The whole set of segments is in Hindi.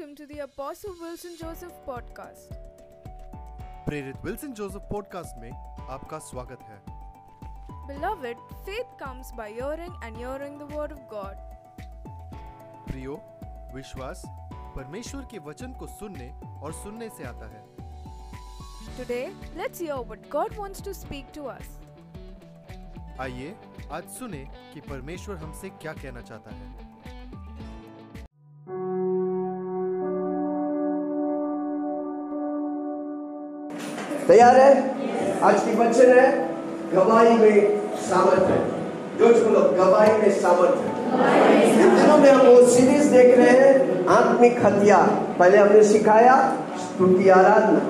welcome to the Apostle Wilson Joseph podcast. प्रेरित विल्सन जोसेफ पॉडकास्ट में आपका स्वागत है Beloved, faith comes by hearing and hearing the word of God. प्रियो विश्वास परमेश्वर के वचन को सुनने और सुनने से आता है Today, let's hear what God wants to speak to us. आइए आज सुने कि परमेश्वर हमसे क्या कहना चाहता है तैयार है? आज की वचन है, गवाही में सामर्थ्य जो बोलो, गवाही में सामर्थ्य इन दिनों में हम वो सीरीज़ देख रहे हैं, आत्मिक हथियार। पहले हमने सिखाया स्तुति आराधना।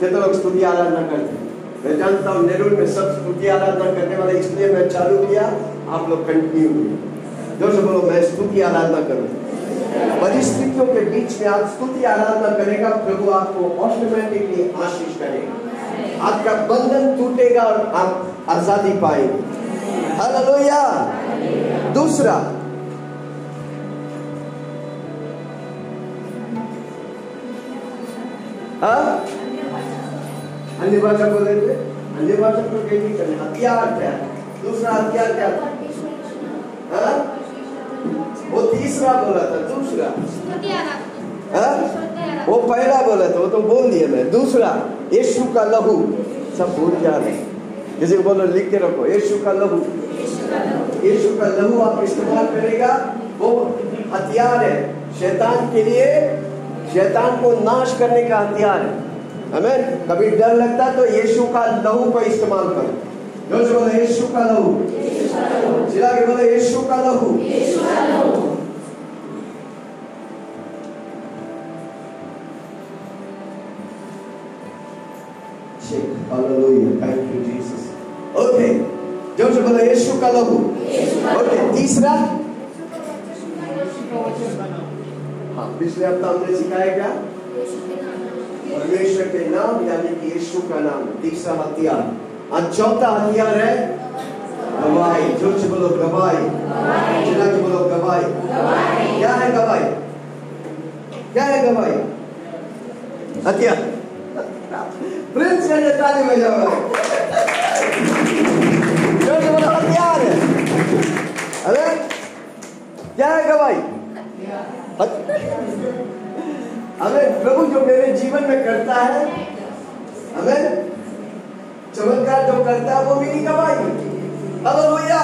कितने लोग स्तुति आराधना करते हैं। मैं जानता हूँ नेहरू में सब स्तुति आराधना करने वाले, इसलिए मैं चालू किया, आप लोग कंटिन्यू जो से बोलो, मैं स्तुति आराधना करूँ। परिस्थितियों के बीच में आप स्तुति आराधना करेगा, प्रभु आपको ऑटोमेटिकली आशीष करेगा। आपका बंधन टूटेगा और आप आज़ादी पाएँगे। हालेलुया। दूसरा हाँ? अन्य भाषा बोले थे? अन्य भाषा को कहीं नहीं करने हथियार क्या? दूसरा हथियार क्या? था? हाँ? वो तीसरा बोला था दूसरा। हाँ? वो पहला बोला था वो तो बोल दिया मैं दूसरा। यीशु का लहू। सब भूल जा रहे हैं। किसी को बोलो लिख के रखो यीशु का लहू। यीशु का लहू आप इस्तेमाल करेगा वो हथियार है। शैतान के लिए शैतान को नाश करने का हथियार है। हमें कभी डर लगता है तो यीशु का लहू को इस्तेमाल करो। जो से बोलो यीशु का लहू? चिल्ला के बोलो यीशु का लहू। Hallelujah. Thank you, Jesus. Okay. से बोलो यीशु का लहू ओके तीसरा हाँ पिछले हफ़्ता हमने सिखाया क्या परमेश्वर के नाम यानी कि यीशु का नाम तीसरा हथियार और चौथा हथियार है गवाही ज़ोर बोलो गवाही चिल्ला के बोलो गवाही क्या है गवाही क्या है गवाही हथियार प्रिंस के लिए ताली बजाओ से है अरे क्या है गवाही हमें प्रभु जो मेरे जीवन में करता है हमें चमत्कार जो करता है वो मेरी गवाही हालेलुया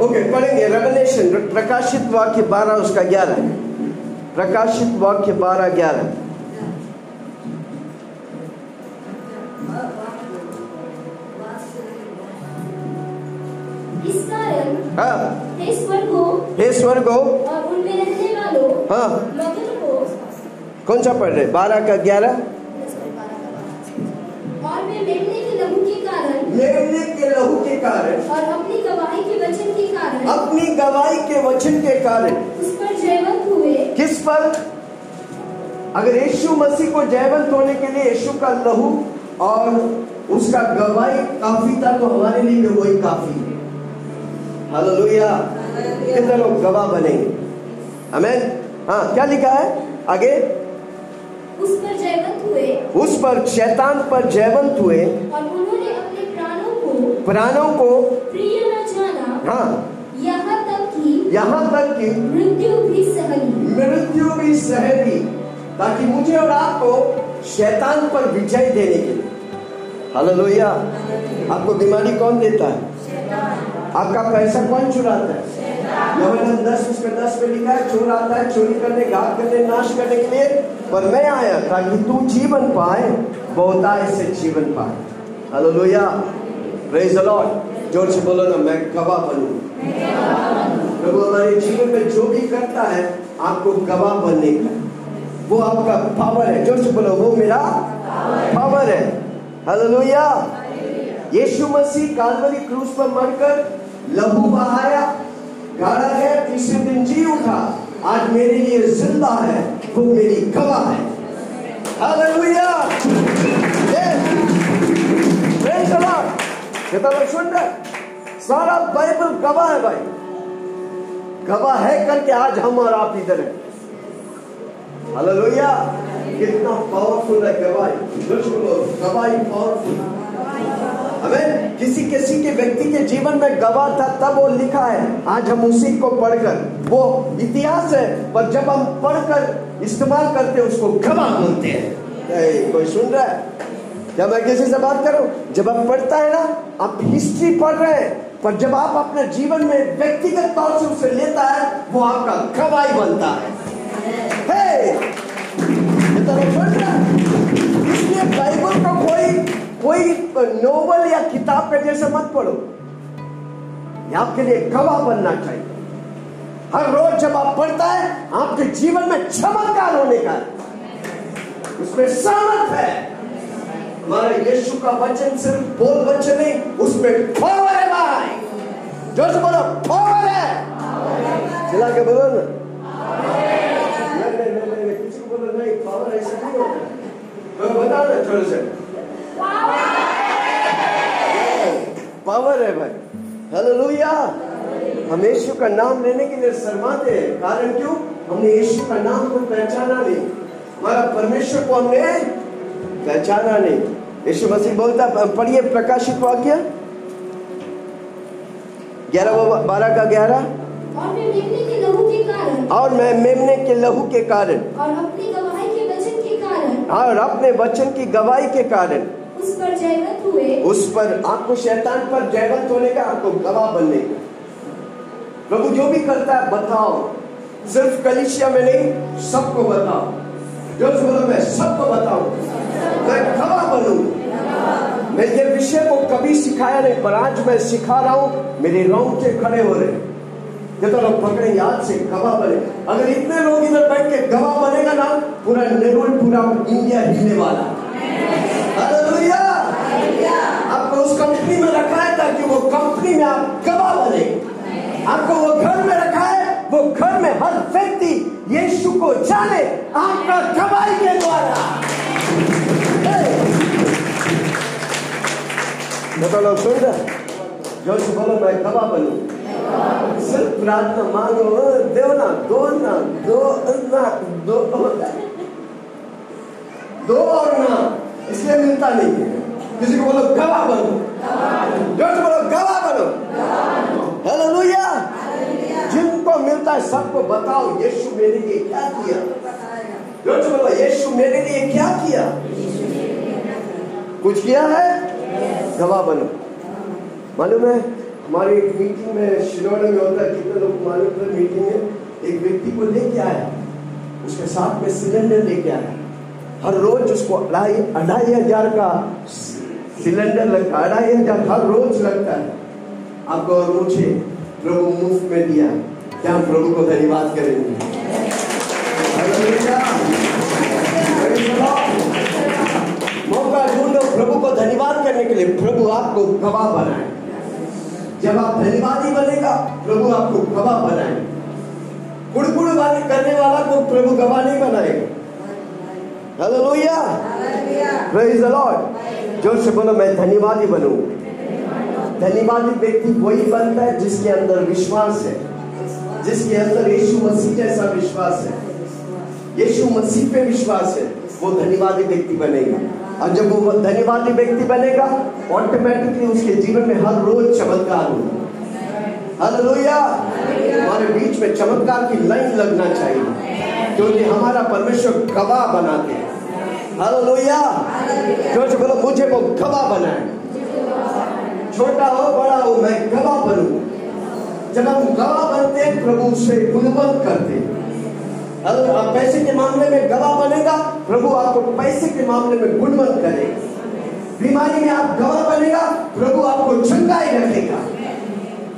ओके पढ़ेंगे रेवलेशन प्रकाशित वाक्य बारह उसका ग्यारह प्रकाशित वाक्य बारह ग्यारह इस कारण हाँ। हे स्वर्गों हे स्वर्गो और उनमें रहने वालों हाँ। मगन को कौन सा पढ़ रहे? बारह का ग्यारह? और वे मेमने के लहू के कारण मेमने के लहू के कारण। और अपनी गवाही के वचन के कारण अपनी गवाही के वचन के कारण। उस पर जयवंत हुए। किस पर? अगर यीशु मसीह को जयवंत होने के लिए यीशु का लहू और उसका गवाही काफ़ी था तो हमारे लिए भी वही काफ़ी है। हालेलुया। कितने लोग गवाह बनेंगे हमें हाँ क्या लिखा है? आगे। उस पर जयवंत हुए। उस पर शैतान पर जयवंत हुए। और उन्होंने अपने प्राणों को प्राणों को प्रिय न जाना। हाँ। यहाँ तक कि यहाँ तक कि मृत्यु भी सहनी। मृत्यु भी सहनी। ताकि मुझे और आपको शैतान पर विजय देने के लिए। हालेलुया। आपको बीमारी कौन देता है? आपका पैसा कौन चुराता है? दस उसमें दस में लिखा है, चोर आता है, चोरी करने, घात करने, नाश करने के लिए। पर मैं आया ताकि तू जीवन पाए बहुताय से जीवन पाए। हालेलुया प्रेज द लॉर्ड ज़ोर से बोलो ना, मैं गवाह बनूं। प्रभु हमारे जीवन में जो भी करता है, आपको गवाह बनने का वो आपका पावर है। ज़ोर से बोलो, वो मेरा पावर है। हालेलुया यीशु मसीह कालवरी क्रूस पर मरकर लहू बहाया गाड़ा गया तीसरे दिन जी उठा। आज मेरे लिए ज़िंदा है, वो मेरी गवाह है। सुन रहे सारा बाइबल गवाह है भाई। गवाह है करके आज हम और आप इधर हैं। हालेलुया! कितना पावरफुल है गवाही। जोश बोलो गवाही पावरफुल हमें किसी किसी के व्यक्ति के जीवन में गवाह था, तब वो लिखा है। आज हम उसी को पढ़कर, वो इतिहास है, पर जब हम पढ़कर इस्तेमाल करते हैं, उसको गवाह बोलते हैं। कोई सुन रहा है? क्या मैं किसी से बात करूँ, जब आप पढ़ता है ना, आप हिस्ट्री पढ़ रहे हैं, पर जब आप अपने जीवन में व्यक्तिगत तौर से उसे लेता है, वो आपका गवाही बनता है। हे! कोई नोवेल या किताब के जैसे मत पढ़ो। ये आपके लिए गवाह बनना चाहिए। हर रोज जब आप पढ़ता है आपके जीवन में चमत्कार होने का है। उसमें सामर्थ है। हमारे यीशु का वचन सिर्फ़ बोल वचन नहीं उसमें पावर है भाई। ज़ोर से बोलो पावर है। चिल्ला के बोलो ना। नहीं नहीं नहीं किसी को बोलो नहीं पावर ऐसे नहीं होता। तो बता ना थोड़े से। पावर है भाई। हालेलुया हम यीशु का नाम लेने के लिए शर्माते हैं कारण क्यों? हमने यीशु का नाम को पहचाना नहीं। हमारा परमेश्वर को हमने पहचाना नहीं। यीशु मसीह बोलता पढ़िए प्रकाशित वाक्य। ग्यारह बारह का ग्यारह। और मैं मेमने के लहू के कारण। और मैं मेमने के लहू के कारण। और अपनी गवाही के वचन के कारण। और अपने वचन की गवाही के कारण। उस पर जयवंत हुए उस पर आपको शैतान पर जयवंत होने का आपको गवाह बनने का। प्रभु, जो भी करता है, बताओ। सिर्फ़ कलिशिया में नहीं, सबको बताओ। जो से बोलो मैं सबको बताऊँ मैं गवाह बनूं। मैं ये विषय को कभी सिखाया नहीं, पर आज मैं सिखा रहा हूँ, मेरे रोंगटे खड़े हो रहे ये तो लोग पकड़े याद से गवाह बने। अगर इतने लोग इधर बैठ के गवाह बनेगा ना, पूरा नेरुल पूरा इंडिया हिलने वाला। आप गवाह बने आपको वो घर में रखा है, वो घर में हर व्यक्ति यीशु को जाने आपका गवाही के द्वारा। तो सुन बोलो, मैं गवाह बनूं। सिर्फ़ प्रार्थना मांगो दो, ना दो ना। दो दो और ना, इसलिए मिलता नहीं है। किसी को बोलो गवाह बनो ज़ोर से बोलो गवाह बनो हालेलुया। जिनको मिलता है, सबको बताओ, यीशु मेरे लिए क्या किया? ज़ोर से बोलो, यीशु मेरे लिए क्या किया? कुछ किया है? गवाह बनो मालूम है, हमारी एक मीटिंग में शिरोड में होता है, कितने लोग मालूम है मीटिंग में? एक व्यक्ति को लेके आया। उसके साथ में सिलेंडर लेके आया। हर रोज उसको अढ़ाई अढ़ाई हज़ार का सिलेंडर लगता है अढ़ाई हज़ार हर रोज लगता है। आपको और मुझे प्रभु मुफ़्त में दिया क्या हम प्रभु को धन्यवाद करेंगे। मौका ढूंढो प्रभु को धन्यवाद करने के लिए प्रभु आपको गवाह बनाए। जब आप धन्यवादी बनेगा प्रभु आपको गवाह बनाए। कुड़कुड़ वाले करने वाला को प्रभु गवाह नहीं बनाएगा हालेलुया प्रेज द लॉर्ड ज़ोर से बोलो, मैं धन्यवादी बनू। धन्यवादी व्यक्ति वही बनता है जिसके अंदर विश्वास है, जिसके अंदर यीशु मसीह जैसा विश्वास है। यीशु मसीह पे विश्वास है, वो धन्यवादी व्यक्ति बनेगा। और जब वो धन्यवादी व्यक्ति बनेगा ऑटोमेटिकली उसके जीवन में हर रोज चमत्कार होगा। हालेलुया हमारे बीच में चमत्कार की लाइन लगना चाहिए, क्योंकि हमारा परमेश्वर गवाह बनाते हैं। हालेलुया। से बोलो, मुझे वो गवाह बनाए। छोटा हो, बड़ा हो, मैं गवाह बनूं। जब हम गवाह बनते, प्रभु से गुणवंत करते। अगर आप पैसे के मामले में गवाह बनेगा, प्रभु आपको पैसे के मामले में गुणवंत करेगा बीमारी में आप गवाह बनेगा, प्रभु आपको चंगाई रखेगा।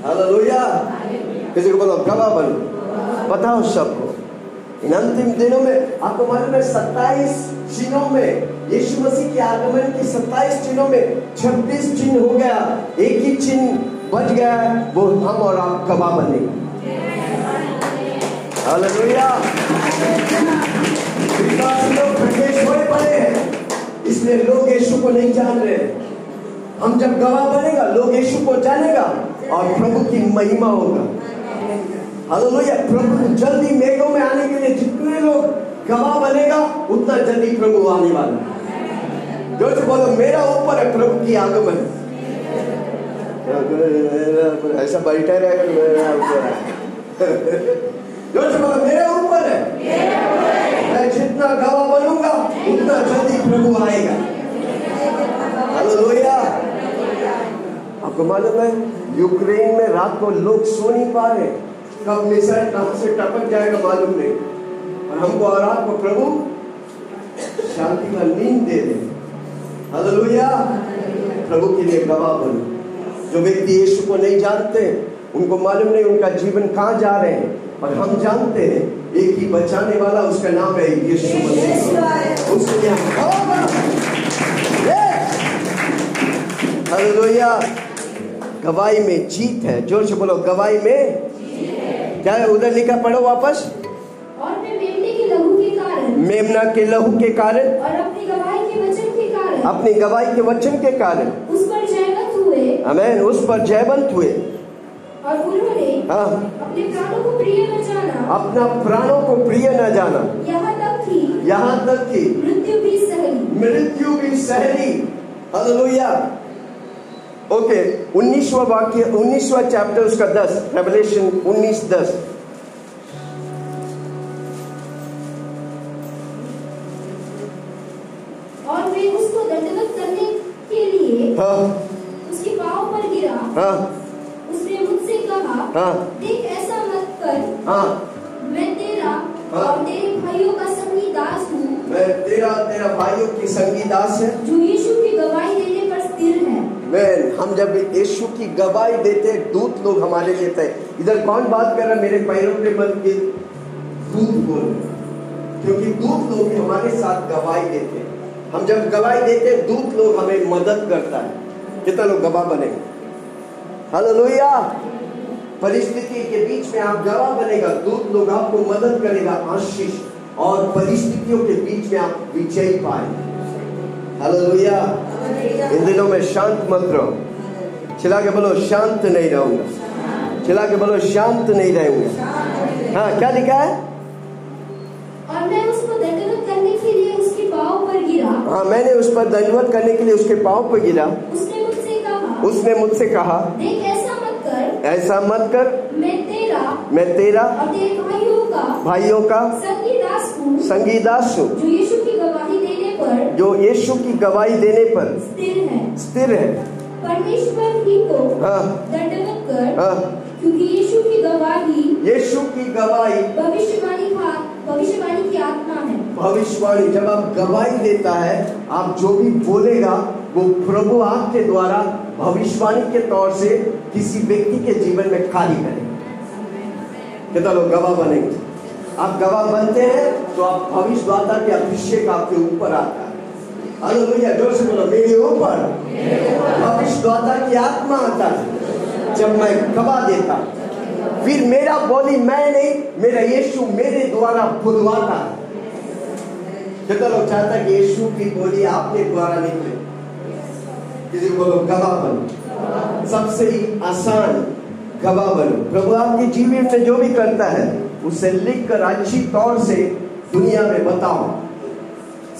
हालेलुया। किसी को बोलो, गवाह बनो। बताओ सबको इन अंतिम दिनों में आपको मालूम है सत्ताईस चिन्हों में, यीशु मसीह के आगमन की सत्ताईस चिन्हों में छब्बीस चिन्ह हो गया, एक ही चिन्ह बच गया, वो हम और आप पड़े हैं, इसलिए लोग यीशु को नहीं जान रहे। हम जब गवाह बनेगा, लोग यीशु को जानेगा और प्रभु की महिमा होगा। हालेलुया। प्रभु जल्दी मेघों में आने के लिए जितने लोग गवाह बनेगा उतना जल्दी प्रभु आने वाला है। जो बोलो मेरा ऊपर है प्रभु की आगमन। ऐसा बैठा रहेगा मेरा ऊपर है। जो से बोलो मेरे ऊपर है। मैं जितना गवाह बनूँगा उतना जल्दी प्रभु आएगा। हालेलुया। आपको मालूम है यूक्रेन में रात को लोग सो नहीं पा रहे। कब मिसाइल कहाँ से टपक जाएगा, मालूम नहीं। और हमको और आपको प्रभु शांति का नींद दे दे। हालेलुया। प्रभु के लिए गवाह बनो। जो व्यक्ति यीशु को नहीं जानते, उनको मालूम नहीं उनका जीवन कहाँ जा रहे हैं और हम जानते हैं, एक ही बचाने वाला उसका नाम है यीशु मसीह। उसके लिए! हालेलुया। गवाही में जीत है। ज़ोर से बोलो, गवाही में क्या उधर लिखा पढ़ो वापस। और मैं मेमने के लहू के कारण। मेमना के लहू के कारण। और अपनी गवाही के वचन के कारण। अपनी गवाही के वचन के कारण। उस पर जयवंत हुए। हमें उस पर जयवंत हुए। और उन्होंने हाँ। अपने प्राणों को प्रिय न जाना। अपना प्राणों को प्रिय न जाना। यहाँ तक कि यहाँ तक कि मृत्यु भी सहली। मृत्यु भी सहली। हालेलुया। ओके उन्नीसवा वाक्य उन्नीसवा चैप्टर उसका दस रेवलेशन उन्नीस दस। और उसको दंडवत करने के लिए हाँ। उसके पाँव पर गिरा। हाँ। उसने मुझसे कहा हाँ। देख ऐसा मत कर। हाँ। मैं तेरा हाँ। और तेरे भाइयों का संगी दास हूँ। मैं तेरा तेरा भाइयों की संगी दास है। जो यीशु की गवाही देने पर स्थिर है मैं हम जब यीशु की गवाही देते हैं, दूत लोग हमारे लेते हैं इधर कौन बात कर रहा है? मेरे पैरों पे बन के दूत बोल क्योंकि दूत लोग हमारे साथ गवाही देते हैं। हम जब गवाही देते हैं, दूत लोग हमें मदद करता है। कितना लोग गवाह बनेंगे हालेलुया परिस्थिति के बीच में आप गवाह बनेगा। दूत लोग आपको मदद करेगा आशीष। और परिस्थितियों के बीच में आप विजयी पाएँगे। हालेलुया इन दिनों में शांत मत रहो चिल्ला के बोलो शांत नहीं रहूँगा चिल्ला के बोलो शांत नहीं रहूँगा हाँ क्या लिखा है और मैं उसको दंडवत करने के लिए उसके पाँव पर गिरा। हाँ मैंने उस पर दंडवत करने के लिए उसके पाँव पर गिरा। उसने मुझसे कहा उसने मुझसे कहा देख ऐसा मत कर। ऐसा मत कर। मैं तेरा मैं तेरा और तेरे भाइयों का भाइयों का संगी दास हूँ। संगीदास हूँ जो यीशु की गवाही देने पर जो यीशु की गवाही देने पर स्थिर है। स्थिर है। परमेश्वर ही को हाँ। दंडवत कर हाँ। क्योंकि यीशु की गवाही यीशु की गवाही भविष्यवाणी का भविष्यवाणी की आत्मा है। भविष्यवाणी जब आप गवाही देता है आप जो भी बोलेगा वो प्रभु आपके द्वारा भविष्यवाणी के तौर से किसी व्यक्ति के जीवन में खाली करेगा। कितना लोग गवाह बनेंगे? आप गवाह बनते हैं तो आप भविष्यवाता के अभिषेक आपके ऊपर आता है। हालेलुया ज़ोर से बोलो मेरे ऊपर? भविष्यवाता की आत्मा आता है। जब मैं गवाह देता फिर मेरा बोली मैं नहीं मेरा यीशु मेरे द्वारा बुलवाता है। कितना लोग चाहता है कि यीशु की बोली आपके द्वारा निकले। किसी को लोग गवाह बनो। सबसे आसान गवाह बनो। प्रभु आपके जीवन से जो भी करता है उसे लिख कर अच्छी तौर से दुनिया में बताओ।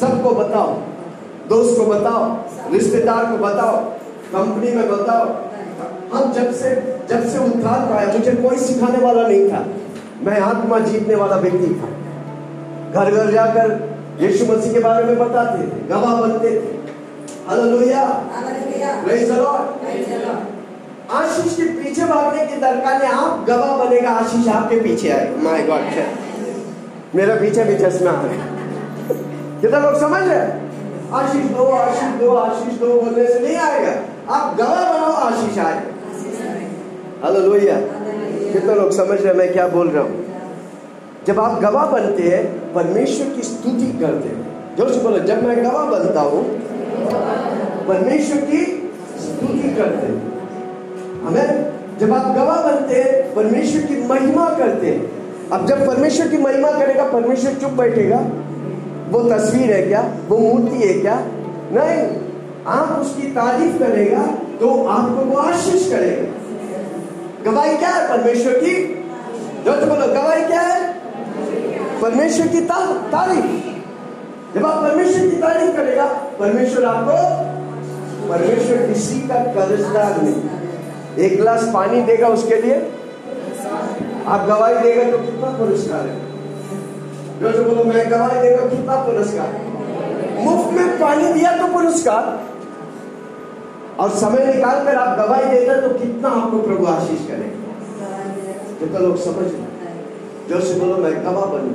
सबको बताओ। दोस्त को बताओ। रिश्तेदार को बताओ। कंपनी में बताओ। हम जब से जब से उद्धार पाया मुझे कोई सिखाने वाला नहीं था। मैं आत्मा जीतने वाला व्यक्ति था। घर घर जाकर यीशु मसीह के बारे में बताते थे गवाह बनते थे। हालेलुया। प्रेज द लॉर्ड आशीष के पीछे भागने की दरकार नहीं आप गवाह बनेगा, आशीष आपके पीछे आएगा। माय गॉड मेरा पीछे भी चश्मा आ है कितना लोग समझ रहे आशीष दो आशीष दो आशीष दो बोलने से नहीं आएगा। आप गवाह बनाओ आशीष आएगा हालेलुया कितने लोग समझ रहे मैं क्या बोल रहा हूँ? जब आप गवाह बनते हैं, परमेश्वर की स्तुति करते हैं। ज़ोर से बोलो, जब मैं गवाह बनता हूँ, परमेश्वर की स्तुति करते हैं। हमें जब आप गवाह बनते हैं परमेश्वर की महिमा करते हैं। अब जब परमेश्वर की महिमा करेगा परमेश्वर चुप बैठेगा। वो तस्वीर है क्या? वो मूर्ति है क्या? नहीं। आप उसकी तारीफ़ करेगा तो आपको वो आशीष करेगा। गवाही क्या है परमेश्वर की? जो तो बोलो गवाही क्या है? परमेश्वर की ता, तारीफ़। जब आप परमेश्वर की तारीफ़ करेगा परमेश्वर आपको परमेश्वर किसी का कर्जदार नहीं। एक गिलास पानी देगा उसके लिए। आप गवाही देगा तो कितना पुरस्कार है? जो जो बोलो, मैं गवाही देगा कितना पुरस्कार मुफ़्त में पानी दिया तो पुरस्कार। और समय निकाल कर आप गवाही देते तो कितना आपको प्रभु आशीष करेगा कितना लोग समझ रहे जो से बोलो, मैं गवाह बनू।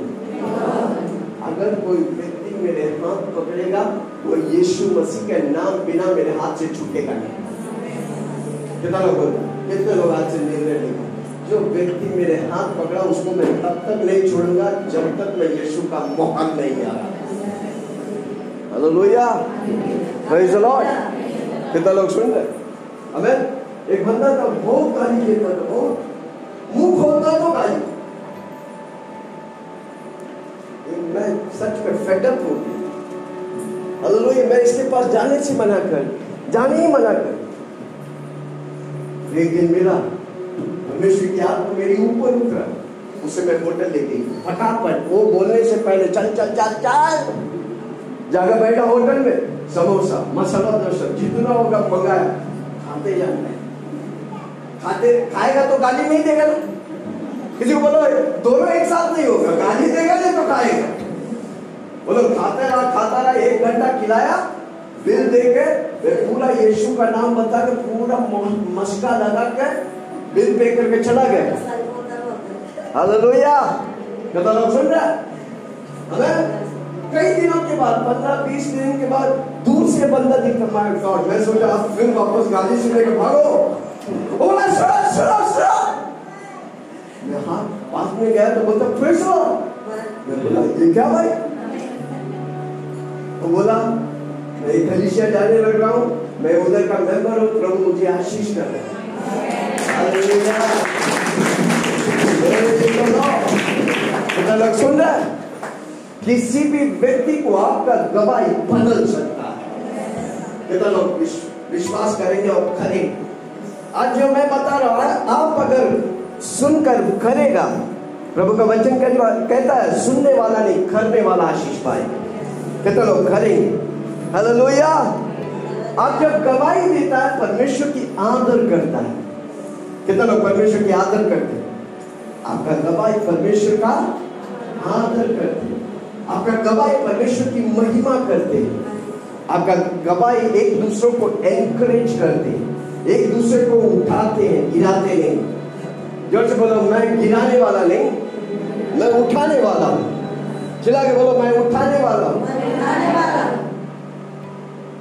अगर कोई व्यक्ति मेरे हाथ पकड़ेगा, वो यीशु मसीह के नाम बिना मेरे हाथ से छूटेगा नहीं। कितना लोग कितने लोग हाथ से निर्णय लेंगे? जो व्यक्ति मेरे हाथ पकड़ा, उसको मैं तब तक नहीं छोड़ूँगा जब तक मैं यीशु का मोहन नहीं आ रहा। द लॉर्ड कितना लोग सुन रहे? हमें एक बंदा था, बहुत गाली देता था, बहुत। मुँह खोलता तो गाली। मैं सच में फेडअप हो गया। मैं इसके पास जाने से मना कर, जाने ही मना कर। एक दिन मिला परमेश्वर की आत्मा मेरी ऊपर उतरा। उसे मैं होटल ले गई फटाफट, वो बोलने से पहले चल चल चल चल। जाकर बैठा होटल में। समोसा, मसाला डोसा जितना होगा मंगाया। खाते जाना है। खाते, खाएगा तो गाली नहीं देगा ना। किसी को बोलो दोनों एक साथ नहीं होगा, गाली देगा नहीं तो खाएगा। बोलो, खाता रहा खाता रहा, एक घंटा खिलाया बिल दे के फिर पूरा यीशु का नाम बता के पूरा मस्का लगा के बिल पे करके चला गया। हालेलुया कितना लोग सुन रहे? हमें कई दिनों के बाद, पंद्रह, बीस दिन के बाद दूर से बंदा दिखता माय गॉड मैं सोचा अब फिर वापस गाली सुनने के भागो। वो बोला सुनो सुनो सुनो मैं हाँ पास में गया तो बोलता, फिर सुनो मैं बोला, ये क्या भाई? वो बोला मैं एक कलीसिया जाने लग रहा हूँ। मैं उधर का मेंबर हूँ, प्रभु मुझे आशीष कर रहे लोग सुन रहे किसी भी व्यक्ति को आपका गवाही बदल सकता है। कितना लोग विश्वास करेंगे और करेंगे। आज जो मैं बता रहा हूँ, आप अगर सुनकर करेगा, प्रभु का वचन कह- कहता है, सुनने वाला नहीं, करने वाला आशीष पाए कितना लोग करेंगे? हालेलुया। आप जब गवाही देता है, परमेश्वर की आदर करता है। कितना लोग परमेश्वर की आदर करते हैं? आपका गवाही परमेश्वर का आदर करते हैं। आपका गवाही परमेश्वर की महिमा करते हैं। आपका गवाही एक दूसरों को एनकरेज करते हैं। एक दूसरे को उठाते हैं, गिराते नहीं ज़ोर से बोलो, मैं गिराने वाला नहीं, मैं उठाने वाला हूँ। चिल्ला के बोलो मैं उठाने वाला हूँ।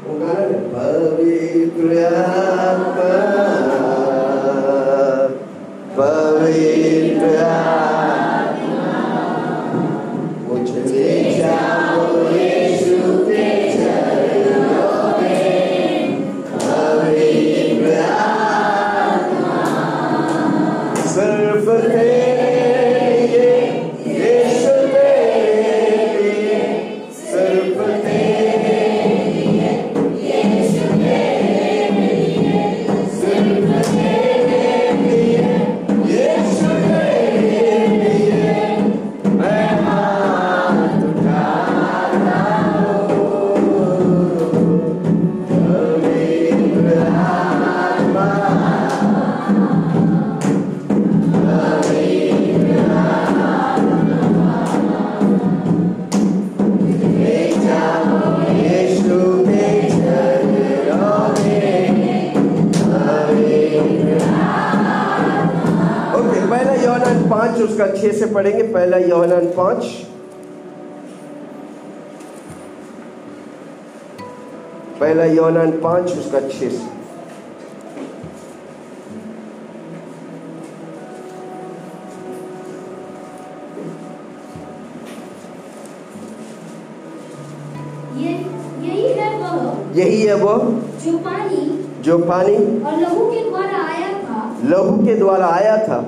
वो गाना पढ़ेंगे पहला यौनान पाँच। पहला यौनान पाँच उसका छह से यही है वह वो जो पानी जो पानी और लहू के द्वारा आया था। लहू के द्वारा आया था।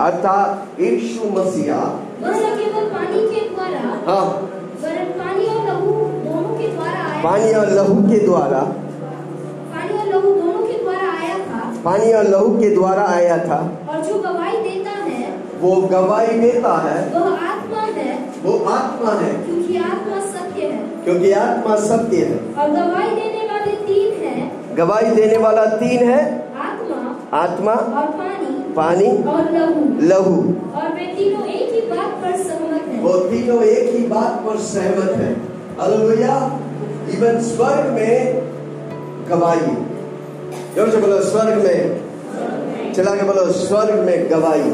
अर्थात यीशु मसीहा। पानी के द्वारा हाँ। पानी और लहू दोनों के द्वारा आया पानी और लहू के द्वारा। पानी और लहू दोनों के द्वारा आया था। पानी और लहू के द्वारा आया था। और जो गवाही देता है वो गवाही देता है। वह आत्मा है। वो आत्मा है। क्योंकि आत्मा सत्य है। क्योंकि आत्मा सत्य है। और गवाही देने वाले तीन हैं। गवाही देने वाला तीन है। आत्मा आत्मा और पानी और लहू। लहू। और वे तीनों एक ही बात पर सहमत हैं। वो तीनों एक ही बात पर सहमत है। हालेलुया इवन स्वर्ग में गवाही। ज़ोर से बोलो स्वर्ग में? चला के बोलो स्वर्ग में गवाही।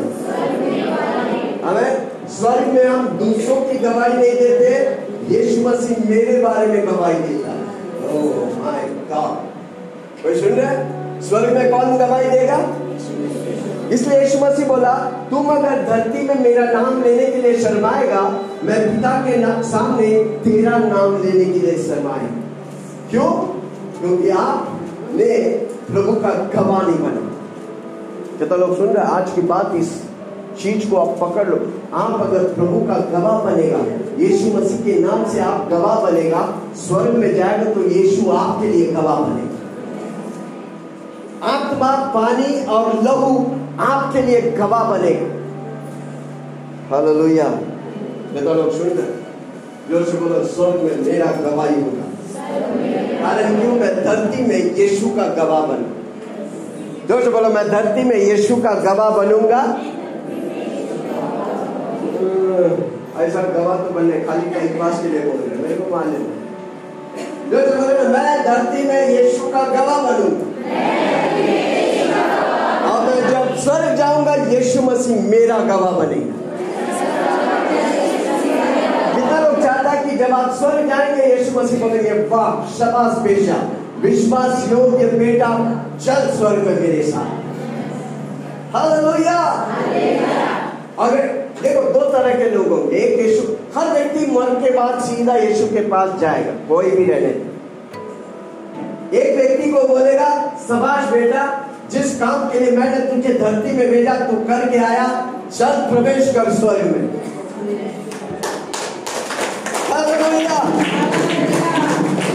हमें स्वर्ग में हम दूसरों की गवाही नहीं देते यीशु मसीह मेरे बारे में गवाही देता है। ओह माय गॉड कोई सुन रहा है? स्वर्ग में कौन गवाही देगा? इसलिए यीशु मसीह बोला, तुम अगर धरती में मेरा नाम लेने के लिए शर्माएगा, मैं पिता के सामने तेरा नाम लेने के लिए शर्माए क्यों? क्योंकि आपने प्रभु का गवाह नहीं बना। कितना लोग सुन रहे आज की बात इस चीज़ को आप पकड़ लो। आप अगर प्रभु का गवाह बनेगा, यीशु मसीह के नाम से आप गवाह बनेगा, स्वर्ग में जाएगा तो यीशु आपके लिए गवाह बनेगा। आत्मा, पानी और लहू आपके लिए गवाह बनेगा हालेलुया। कितना लोग सुन रहे? ज़ोर से बोलो स्वर्ग में मेरा गवाही होगा। कारण क्यों? मैं धरती में यीशु का गवाह बनूं। ज़ोर से बोलो मैं धरती में यीशु का गवाह बनूँगा। ऐसा गवाह तो बनने खाली टाइम पास के लिए बोल रहे मेरे को मान लेना ज़ोर से बोलो मैं धरती में यीशु का गवाह बनूँगा मैं जब स्वर्ग जाऊँगा, यीशु मसीह मेरा गवाह बनेगा। कितना लोग चाहता कि जब आप स्वर्ग जाएँगे, यीशु मसीह बोलेंगे, वाह, शबाश बेटा विश्वास योग्य बेटा, चल स्वर्ग मेरे साथ। हालेलुया। और देखो, दो तरह के लोग होंगे। एक यीशु, हर व्यक्ति मर के बाद सीधा यीशु के पास जाएगा, कोई भी रहने एक व्यक्ति को बोलेगा सबाश बेटा जिस काम के लिए मैंने तुझे धरती में भेजा, तू करके आया, चल प्रवेश कर स्वर्ग में।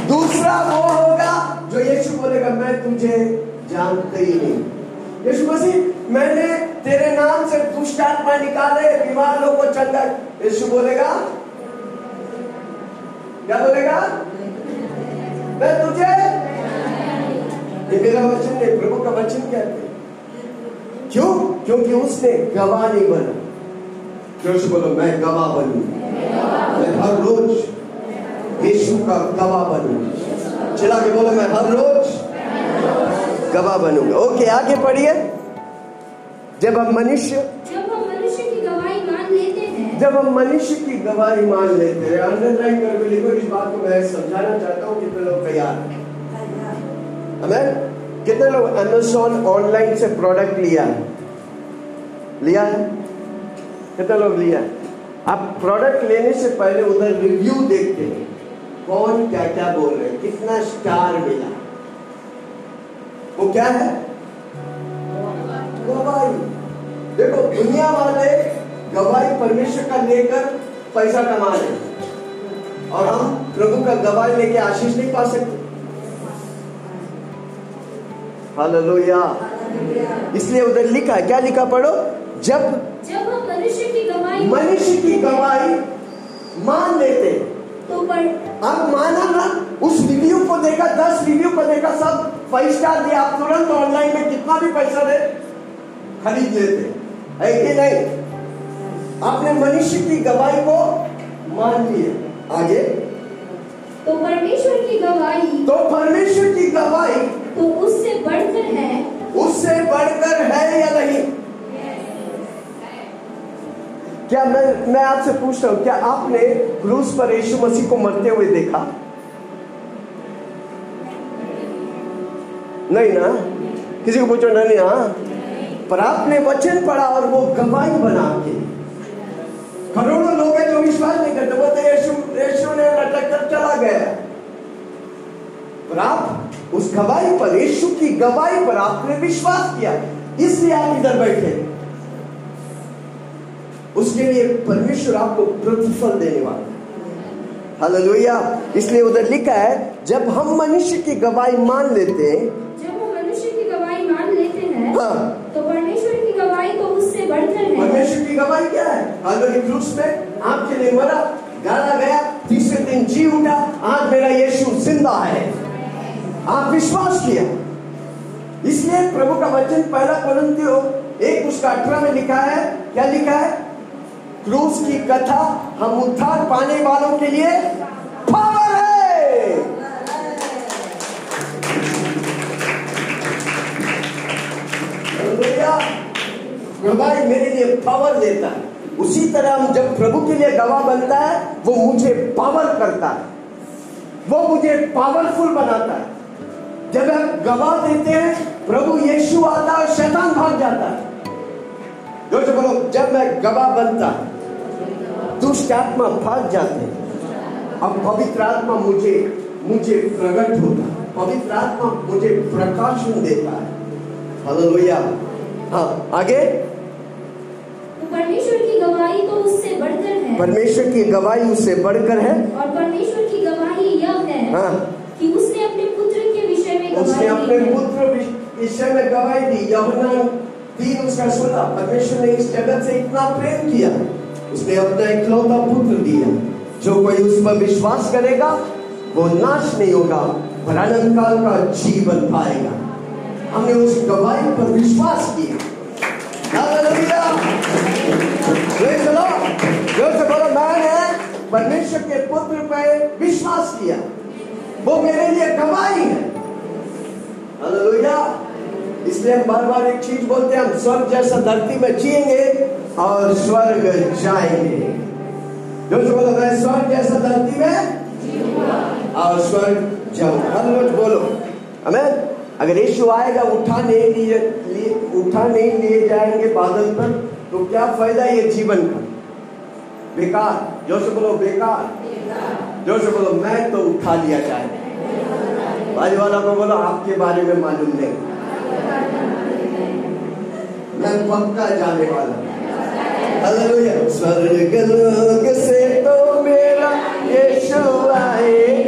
दूसरा वो होगा जो यीशु बोलेगा, मैं तुझे जानते ही नहीं। यीशु मसीह, मैंने तेरे नाम से दुष्ट आत्मा निकाले, बीमार लोगों को चंगा। यीशु बोलेगा, क्या बोलेगा? मैं तुझे ये मेरा वचन नहीं प्रभु का वचन कहते हैं। क्यों? क्योंकि उसने गवाह नहीं बना से बोलो मैं गवाह बनू? मैं हर रोज यीशु का गवाह बनू। चला के बोलो मैं हर रोज गवाह बनूँगा। ओके आगे पढ़िए। जब हम मनुष्य जब हम मनुष्य की गवाही मान लेते हैं। जब हम मनुष्य की गवाही मान लेते हैं अंडरलाइन करके लिखो इस बात को मैं समझाना चाहता हूँ कितने लोग तैयार हैं। हमें कितने लोग अमेजोन ऑनलाइन से प्रोडक्ट लिया? है लिया? है कितने लोग लिया? है आप प्रोडक्ट लेने से पहले उधर रिव्यू देखते हैं। कौन क्या क्या बोल रहे हैं? कितना स्टार मिला? वो क्या है? गवाही। देखो, दुनिया वाले गवाही परमेश्वर का लेकर पैसा कमा रहे। और हम प्रभु का गवाही लेके आशीष नहीं पा सकते। हालेलुया। इसलिए उधर लिखा क्या लिखा पढ़ो? जब जब हम मनुष्य की गवाही मनुष्य की गवाही मान लेते। तो पर आप माना ना उस रिव्यू को देखा दस रिव्यू को देखा सब फाइव स्टार दिया आप तुरंत ऑनलाइन में कितना भी पैसा दे खरीद लेते। है कि नहीं? आपने मनुष्य की गवाही को मान लिया आगे। तो परमेश्वर की गवाही तो परमेश्वर की गवाही तो उससे बढ़कर है। उससे बढ़कर है या नहीं? क्या मैं मैं आपसे पूछ रहा हूँ क्या आपने क्रूस पर यीशु मसीह को मरते हुए देखा? नहीं ना? किसी को पूछो नहीं हाँ। पर आपने वचन पढ़ा और वो गवाही बना के करोड़ों लोग हैं जो विश्वास नहीं करते बोलते यीशु यीशु ने लटक कर चला गया। पर आप उस गवाही पर यीशु की गवाही पर आपने विश्वास किया। इसलिए आप इधर बैठे। उसके लिए परमेश्वर आपको प्रतिफल देने वाला है। हालेलुया। इसलिए उधर लिखा है जब हम मनुष्य की गवाही मान लेते हैं जब हम मनुष्य की गवाही मान लेते हैं हाँ। तो परमेश्वर की गवाही तो उससे बढ़कर है। परमेश्वर की गवाही क्या है? हालेलुया क्रूस में आपके लिए मरा गाला गया, तीसरे दिन जी उठा, आज मेरा यीशु ज़िंदा है। आप विश्वास किया। इसलिए प्रभु का वचन पहला कुरंतियो एक उसका अठारह में लिखा है। क्या लिखा है? क्रूस की कथा हम उद्धार पाने वालों के लिए गवाही मेरे लिए पावर देता है। उसी तरह हम जब प्रभु के लिए गवाह बनता है, वो मुझे पावर करता है। वो मुझे पावरफुल बनाता है। जब हम गवाह देते हैं, प्रभु यीशु आता है शैतान भाग जाता है। जो बोलो, जब मैं गवाह बनता, दुष्ट आत्मा भाग जाते अब पवित्र आत्मा मुझे मुझे प्रकट होता पवित्र आत्मा मुझे प्रकाशन देता है। हाँ आगे। गवाही तो उससे बढ़कर है। परमेश्वर की गवाही उससे बढ़कर है। और परमेश्वर की गवाही यह है हाँ। कि उसने अपने पुत्र के विषय में उसने अपने पुत्र विषय में गवाही दी। यमुना तीन उसका सोलह परमेश्वर ने इस जगत से इतना प्रेम किया। उसने अपना इकलौता पुत्र दिया। जो कोई उस पर विश्वास करेगा वो नाश नहीं होगा पर अनंत काल का जीवन पाएगा। हमने उस गवाही पर विश्वास किया। मैंने परमेश्वर के पुत्र पर विश्वास किया। वो मेरे लिए गवाही है। इसलिए हम बार बार एक चीज़ बोलते हैं, हम स्वर्ग जैसा धरती में जिएँगे और स्वर्ग जाएँगे। जो बोलो मैं स्वर्ग जैसा धरती में? और स्वर्ग जाऊँगा बोलो। हमें अगर यीशु आएगा उठा नहीं लिए उठा नहीं लिए जाएँगे बादल पर तो क्या फ़ायदा ये जीवन का? बेकार। जो से बोलो, बेकार। जो से बोलो, मैं तो उठा लिया जाए बाजू वाला को बोलो, आपके बारे में मालूम नहीं। मैं पक्का जाने वाला। स्वर्ग लोक से तो मेरा यीशु आएगा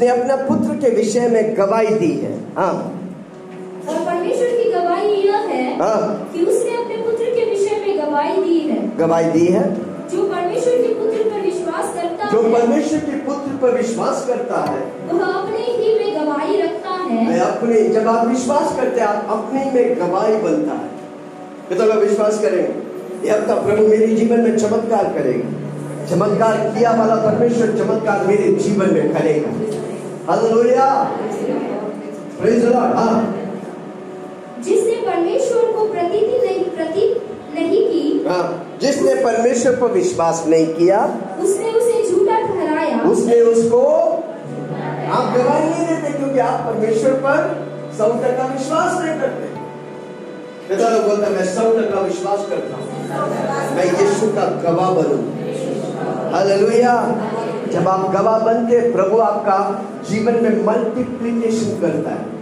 उसने अपना पुत्र के विषय में गवाही दी है। हाँ। और परमेश्वर की गवाही यह है हाँ। कि उसने अपने पुत्र के विषय में गवाही दी है। गवाही दी है। जो परमेश्वर के पुत्र पर विश्वास करता जो है परमेश्वर के पुत्र पर विश्वास करता है। वह अपने ही में गवाही रखता है। मैं अपने जब आप विश्वास करते हैं आप अपने में गवाही बनता है। कितना लोग विश्वास करेंगे? ये हफ़्ता प्रभु मेरे जीवन में चमत्कार करेगा। चमत्कार किया वाला परमेश्वर चमत्कार मेरे जीवन में करेगा। हालेलुया। प्रेज द लॉर्ड हाँ। जिसने परमेश्वर को प्रतीति नहीं प्रती नहीं की हाँ जिसने परमेश्वर पर विश्वास नहीं किया उसने उसे झूठा ठहराया। उसने उसको आप गवाही नहीं देते क्योंकि आप परमेश्वर पर सौ टका विश्वास नहीं करते। कितना लोग बोलते मैं सौ टका विश्वास करता हूँ। मैं यीशु का गवाह बनूं। हालेलुया। जब आप गवाह बनते प्रभु आपका जीवन में मल्टीप्लीकेशन करता है।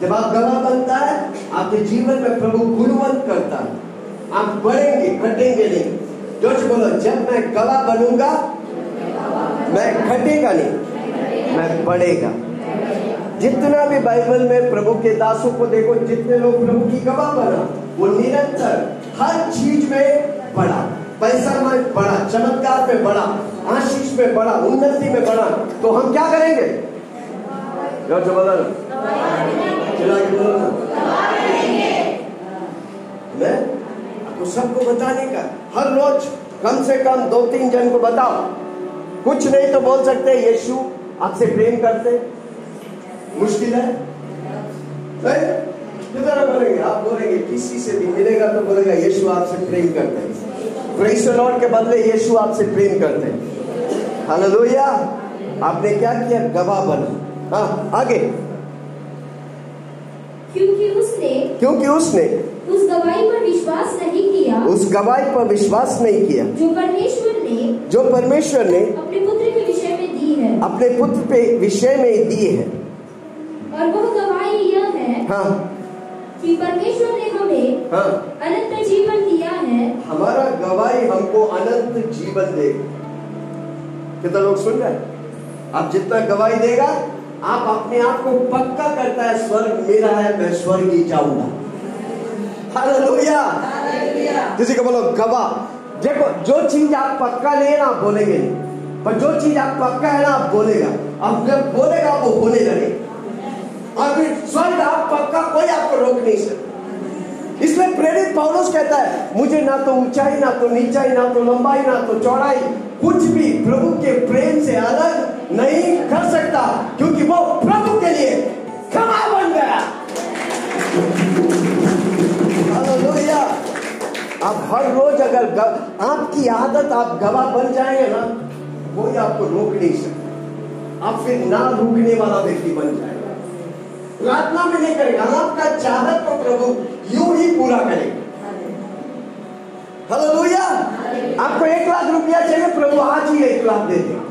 जब आप गवाह बनता है, आपके जीवन में प्रभु गुणवंत करता है। आप बढ़ेंगे, घटेंगे नहीं। जोश बोलो, जब मैं गवाह बनूँगा, मैं घटेगा नहीं। मैं बढ़ेगा। जितना भी बाइबल में प्रभु के दासों को देखो, जितने लोग प्रभु की गवाह बना, वो निरंतर हर चीज़ में बढ़ा। पैसा में बढ़ा चमत्कार में बढ़ा आशीष में बढ़ा उन्नति में बढ़ा तो हम क्या करेंगे? मैं? आपको सबको बताने का, हर रोज कम से कम दो तीन जन को बताओ। कुछ नहीं तो बोल सकते, यीशु आपसे प्रेम करते। मुश्किल है? नहीं? बोलेंगे? आप बोलेंगे, किसी से भी मिलेगा तो बोलेगा, यीशु आपसे प्रेम करते। हैं लॉर्ड के बदले यीशु आपसे प्रेम करते हैं। हालेलुया। आपने क्या किया? गवाह बना। हाँ आगे। क्योंकि उसने क्योंकि उसने उस गवाही पर विश्वास नहीं किया। उस गवाही पर विश्वास नहीं किया। जो परमेश्वर ने जो परमेश्वर ने अपने पुत्र के विषय में दी है। अपने पुत्र पे विषय में दिए है। और वह गवाही यह है हाँ। कि परमेश्वर ने हमें हाँ। अनंत जीवन दिया है हमारा गवाही हमको अनंत जीवन देगा। कितना लोग सुन रहे हैं? आप जितना गवाही देगा, आप अपने आप को पक्का करता है, स्वर्ग मेरा है, मैं स्वर्ग ही जाऊँगा। हालेलुया। किसी को बोलो, गवाह। देखो, जो चीज़ आप पक्का नहीं ना, आप बोलेंगे पर जो चीज़ आप पक्का है ना, आप बोलेगा। अब जब बोलेगा, वो होने लगे। और फिर स्वर्ग आप पक्का, कोई आपको रोक नहीं सकता। इसलिए प्रेरित पौलुस कहता है, मुझे ना तो ऊंचाई, ना तो नीचाई, ना तो लंबाई, ना तो चौड़ाई, कुछ भी प्रभु के प्रेम से अलग नहीं कर सकता, क्योंकि वो प्रभु के लिए क्षमा बन गया। आप हर रोज अगर ग- आपकी आदत, आप गवाह बन जाएँगे ना, कोई आपको रोक नहीं सकता। आप फिर ना रुकने वाला व्यक्ति बन जाएगा। प्रार्थना में नहीं करेगा, आपका चाहत को प्रभु यूँ ही पूरा करेगा। हालेलुया आपको एक लाख रुपया चाहिए, प्रभु आज ही एक लाख दे दे।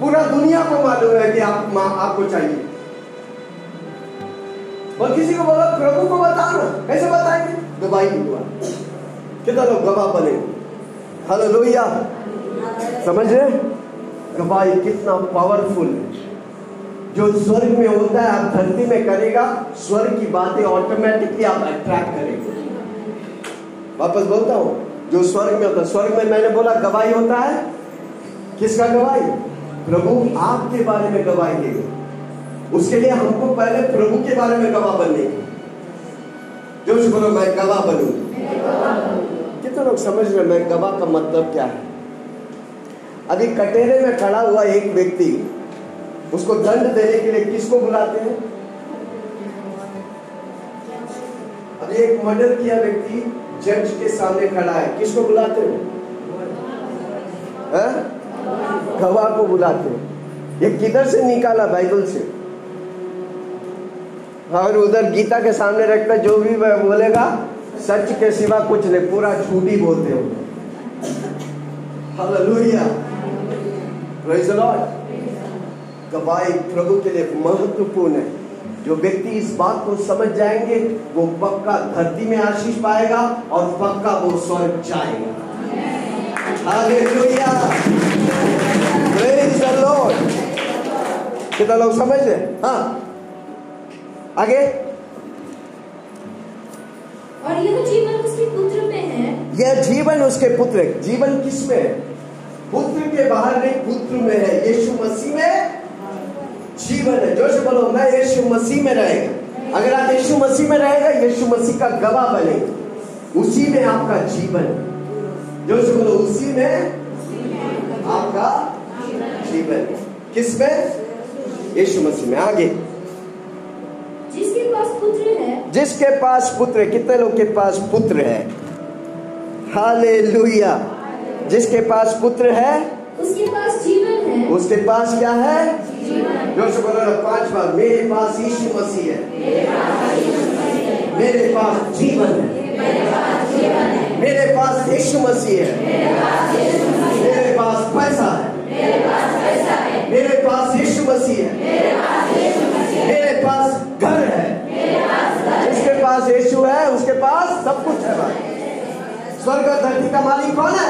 पूरा दुनिया को मालूम है कि आप, मा- आपको चाहिए। और किसी को बोला, प्रभु को बताओ ना कैसे बताएँगे? गवाही की दुआ कितना लोग गवाह बने। हालेलुया समझ? रहे गवाही कितना पावरफुल है। जो स्वर्ग में होता है, आप धरती में करेगा, स्वर्ग की बातें ऑटोमेटिकली आप अट्रैक्ट करेंगे। वापस बोलता हूँ, जो स्वर्ग में होता है, स्वर्ग में मैंने बोला गवाही होता है। किसका गवाही? प्रभु आपके बारे में गवाही देगा उसके लिए हमको पहले प्रभु के बारे में गवाह बनने की। जो बोलो, मैं गवाह बनू। कितने लोग समझ रहे मैं गवाह का मतलब क्या है? अभी कटेरे में खड़ा हुआ एक व्यक्ति, उसको दंड देने के लिए किसको बुलाते हैं? अभी एक मर्डर किया व्यक्ति जज के सामने खड़ा है, किसको बुलाते हैं? गवाह को बुलाते हैं। ये किधर से निकाला बाइबल से? और उधर गीता के सामने रखकर जो भी वह बोलेगा, सच के सिवा कुछ नहीं, पूरा झूठी बोलते हो। हालेलुया। गवाही प्रभु के लिए महत्वपूर्ण है। जो व्यक्ति इस बात को समझ जाएँगे वो पक्का धरती में आशीष पाएगा और पक्का वो स्वर्ग जाएगा। कितना लोग समझ रहे हाँ? आगे। और यह जीवन उसके पुत्र में है। यह जीवन उसके पुत्र जीवन किसमें है? पुत्र के बाहर नहीं पुत्र में है। यीशु मसीह में जीवन है। जोश बोलो मैं यीशु मसीह में रहेगा। अगर आप यीशु मसीह में रहेगा यीशु मसीह का गवाह बनेगा। उसी में आपका जीवन। जोश बोलो उसी में आपका जीवन। है किसमें यीशु मसीह में। आगे। जिसके पास पुत्र है। जिसके पास पुत्र है। कितने लोग के पास पुत्र है? हालेलुया। जिसके पास पुत्र है उसके पास जीवन है उसके पास क्या है से बोलो ना पाँच बार मेरे पास यीशु मसीह है मेरे पास जीवन है मेरे पास यीशु मसीह है मेरे पास पैसा है मेरे पास यीशु मसीह है मेरे पास घर है जिसके पास यीशु है उसके पास सब कुछ है भाई स्वर्ग और धरती का मालिक कौन है?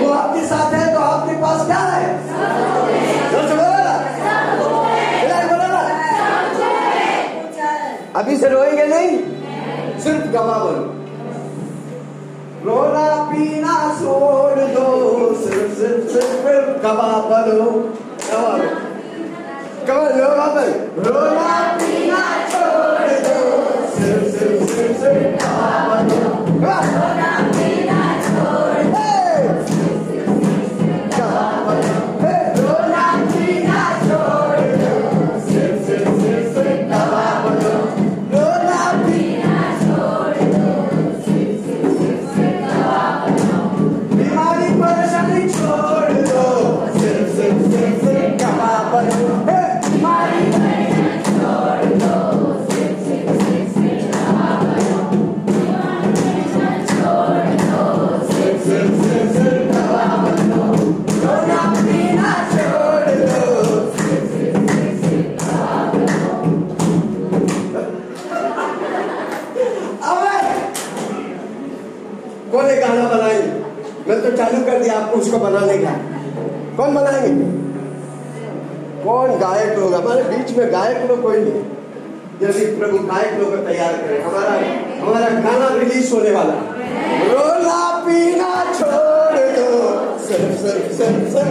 वो आपके साथ है तो आपके पास क्या है? बोलो बोलो अभी से रोएँगे नहीं? सिर्फ़ गवाह बनो रोना पीना छोड़ दो। सिर्फ़ सिर्फ़ सिर्फ़ बनो गवाह बनो कमल गवाह बनो रोना पीना छोड़ दो। सिर्फ़ सिर्फ़ सिर्फ़ सिर्फ़ गवाह। लोग कोई नहीं। जल्दी प्रभु गायक लोग तैयार करें, हमारा हमारा गाना रिलीज़ होने वाला रोला पीना छोड़ दो। सर सर सर सर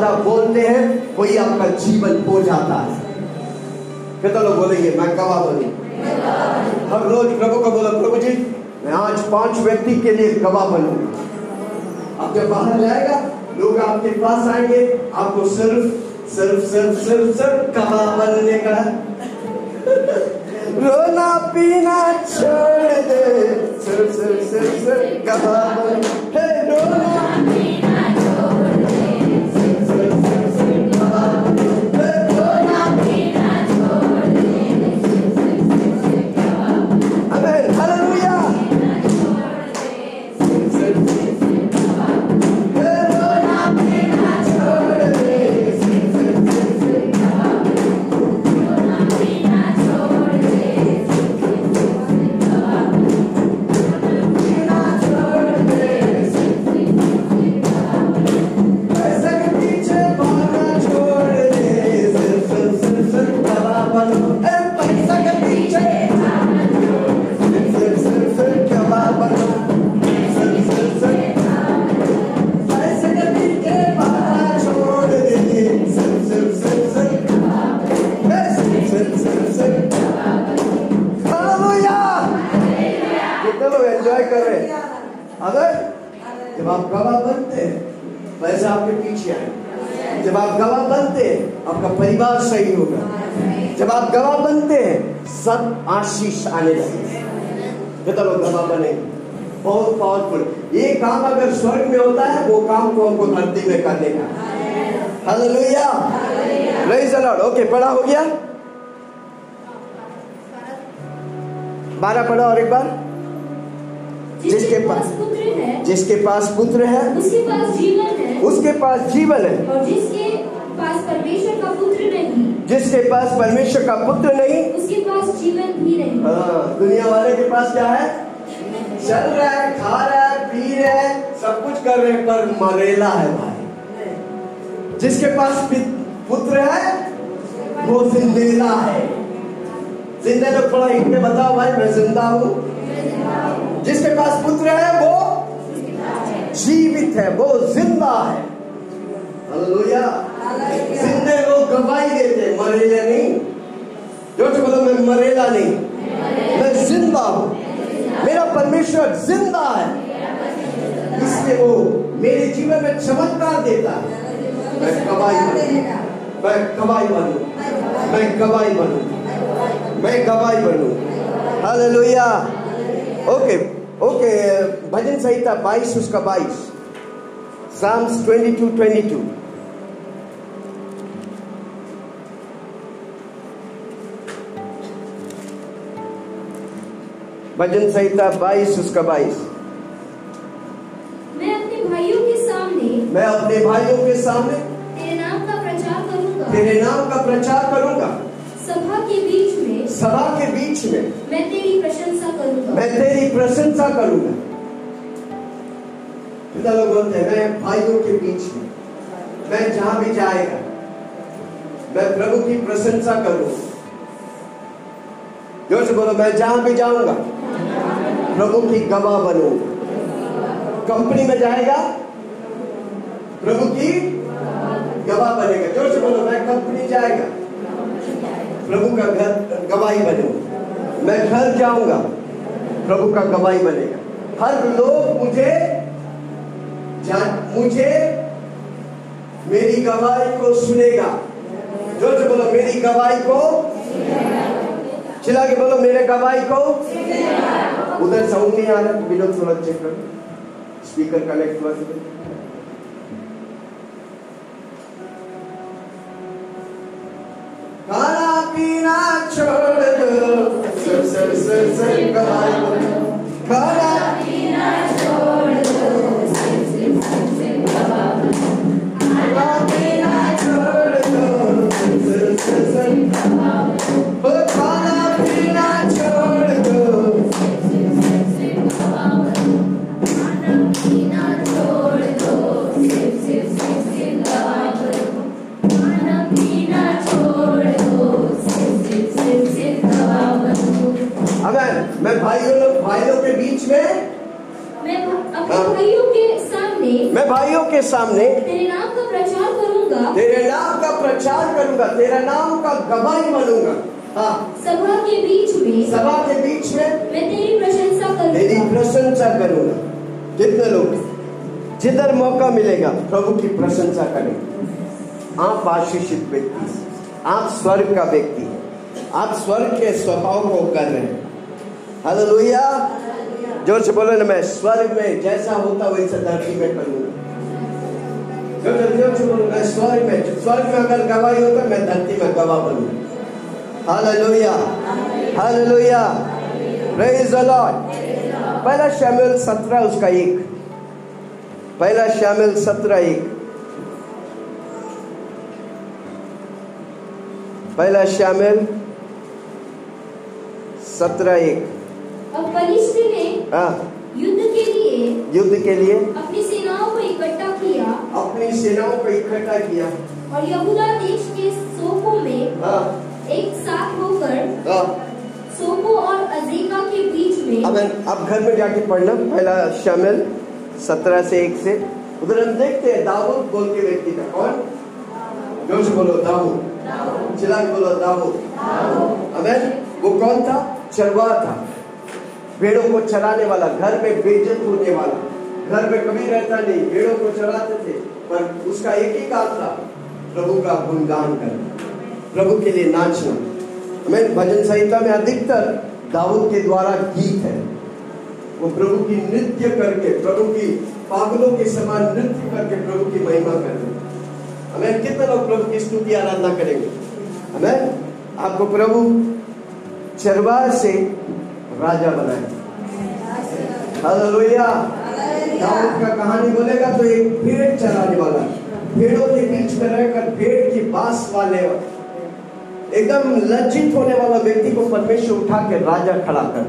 ज़्यादा बोलते हैं, वही आपका जीवन हो जाता है। कितना लोग बोलेंगे, मैं गवाह बनूं हर रोज प्रभु को बोला, प्रभु जी, मैं आज पाँच व्यक्ति के लिए गवाह बनूँगा आप जब बाहर जाएगा, लोग आपके पास आएँगे, आपको सिर्फ़ सिर्फ़ सिर्फ़ सिर्फ़ सिर्फ़ गवाह बनने का रोना पीना छोड़ दे, सिर्फ़ सिर्फ़ सिर्फ़ सिर्फ़ गवाह बन आने लोग। गवाह बने बहुत पावरफुल ये काम अगर स्वर्ग में होता है वो काम को हमको धरती में करने का हालेलुया प्रेज द ओके पढ़ा हो गया? बारह पढ़ा और एक बार। जिसके पास पुत्र है जिसके पास पुत्र है उसके पास जीवन है। उसके पास जीवन है। और जिसके पास परमेश्वर का पुत्र नहीं। जिसके पास परमेश्वर का पुत्र जीवन भी नहीं हाँ, दुनिया वाले के पास क्या है? चल रहा है खा रहा है पी रहा है सब कुछ कर रहे हैं पर मरेला है भाई। जिसके पास पुत्र है वो जिंदेला है। जिंदे लोग थोड़ा हिंट में बताओ भाई मैं ज़िंदा हूँ। जिसके पास पुत्र है वो जीवित है वो ज़िंदा है। जिंदे लोग गवाही देते मरेला नहीं। जो तो बोलो मैं मरेला नहीं। मैं ज़िंदा हूँ। मेरा परमेश्वर ज़िंदा है। इसलिए वो मेरे जीवन में चमत्कार देता है। मैं गवाही बनूं। मैं गवाही बनूं। मैं गवाही बनूं। मैं गवाही बनूं। हालेलुया। ओके ओके, भजन संहिता 22 उसका 22 Psalms 22 22 भजन संहिता 22 उसका 22 मैं अपने भाइयों के सामने मैं अपने भाइयों के सामने तेरे नाम का प्रचार करूँगा। तेरे नाम का प्रचार करूँगा। सभा के बीच में सभा के बीच में मैं तेरी प्रशंसा करूँगा। मैं तेरी प्रशंसा करूँगा। कितना लोग बोलते हैं मैं भाइयों के बीच में मैं जहाँ भी जाएगा मैं प्रभु की प्रशंसा करूँगा। ज़ोर से बोलो मैं जहाँ भी जाऊँगा प्रभु की गवाह बनूँगा कंपनी में जाएगा प्रभु की गवाह बनेगा। ज़ोर से बोलो, मैं कंपनी जाएगा। प्रभु का घर गवाही बनूँगा मैं घर जाऊँगा प्रभु का गवाही बनेगा। हर लोग मुझे मुझे मेरी गवाही को सुनेगा। ज़ोर से बोलो, मेरी गवाही को चिल्ला के बोलो मेरे गवाही को। उधर साउंड नहीं आ रहा विनोद थोड़ा चेक करो। स्पीकर कनेक्ट हुआ खाना पीना छोड़ दो। Sir sir sir sir. खाना खाना मैं भाइयों लोग भाइयों के बीच में मैं अपने भाइयों के सामने मैं भाइयों के सामने तेरे नाम का प्रचार करूँगा। तेरे नाम का प्रचार करूँगा तेरा नाम का गवाही बनूँगा हाँ। सभा के बीच में सभा के बीच में मैं तेरी प्रशंसा तेरी करूँगा प्रशंसा करूँगा। कितने लोग जिधर मौका मिलेगा प्रभु की प्रशंसा करें। आप आशीषित व्यक्ति आप स्वर्ग का व्यक्ति आप स्वर्ग के स्वभाव को कर रहे हैं। हालेलुया ज़ोर से बोलो ना मैं स्वर्ग में जैसा होता वैसा धरती में करूँगा ज़ोर से बोलो मैं स्वर्ग में स्वर्ग में अगर गवाही होता मैं धरती में गवाह बनूँगा hallelujah hallelujah praise the Lord पहला शामिल सत्रह उसका एक। पहला शामिल सत्रह एक। पहला शामिल सत्रह एक। ने हाँ। युद्ध के लिए युद्ध के लिए अपनी सेनाओं को इकट्ठा किया। अपनी सेनाओं को इकट्ठा किया। और यहूदा देश के सोको में हाँ। एक साथ होकर हाँ। सोको और अजेका के बीच में अब अब घर में जाके पढ़ना। पहला शामिल सत्रह से एक से। उधर हम देखते हैं दाऊद बोल के व्यक्ति था। कौन? ज़ोर से बोलो दाऊद। चिल्ला बोलो दाऊद। अमेन वो कौन था? चरवा था। भेड़ों को चराने वाला, घर में बेइज्जत होने वाला। घर में कभी रहता नहीं, भेड़ों को चराते थे, पर उसका एक ही काम था, प्रभु का गुणगान करना। प्रभु के लिए नाचना हमें भजन संहिता में अधिकतर दाऊद के द्वारा गीत है। वो प्रभु की नृत्य करके, प्रभु की पागलों के समान नृत्य करके प्रभु की महिमा करते हमें कितने लोग प्रभु की स्तुति, आराधना करेंगे? हमें आपको प्रभु चरवा से राजा बनाए हालेलुया। दाऊद का कहानी बोलेगा तो एक भेड़ चराने वाला। भेड़ों के बीच में रहकर भेड़ की बाँस वाले एकदम लज्जित होने वाला व्यक्ति को परमेश्वर उठा के राजा खड़ा कर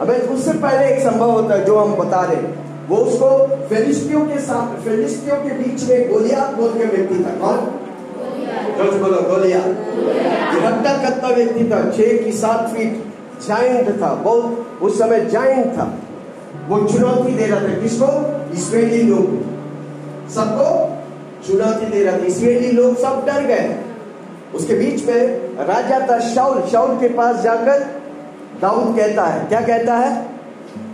अबे उससे पहले एक संभव होता है जो हम बता रहे वो उसको फिलिस्तियों के साथ फिलिस्तियों के बीच में गोलियात बोल के व्यक्ति था। कौन? से बोलो गोलियात। रट्टा कत्ता व्यक्ति था छह की सात फीट जाइंट था बहुत उस समय जाइंट था। वो चुनौती दे रहा था किसको? इसराइली लोग सबको चुनौती दे रहा था। इसराइली लोग सब डर गए। उसके बीच में राजा था शाउल शाउल के पास जाकर दाऊद कहता है। क्या कहता है?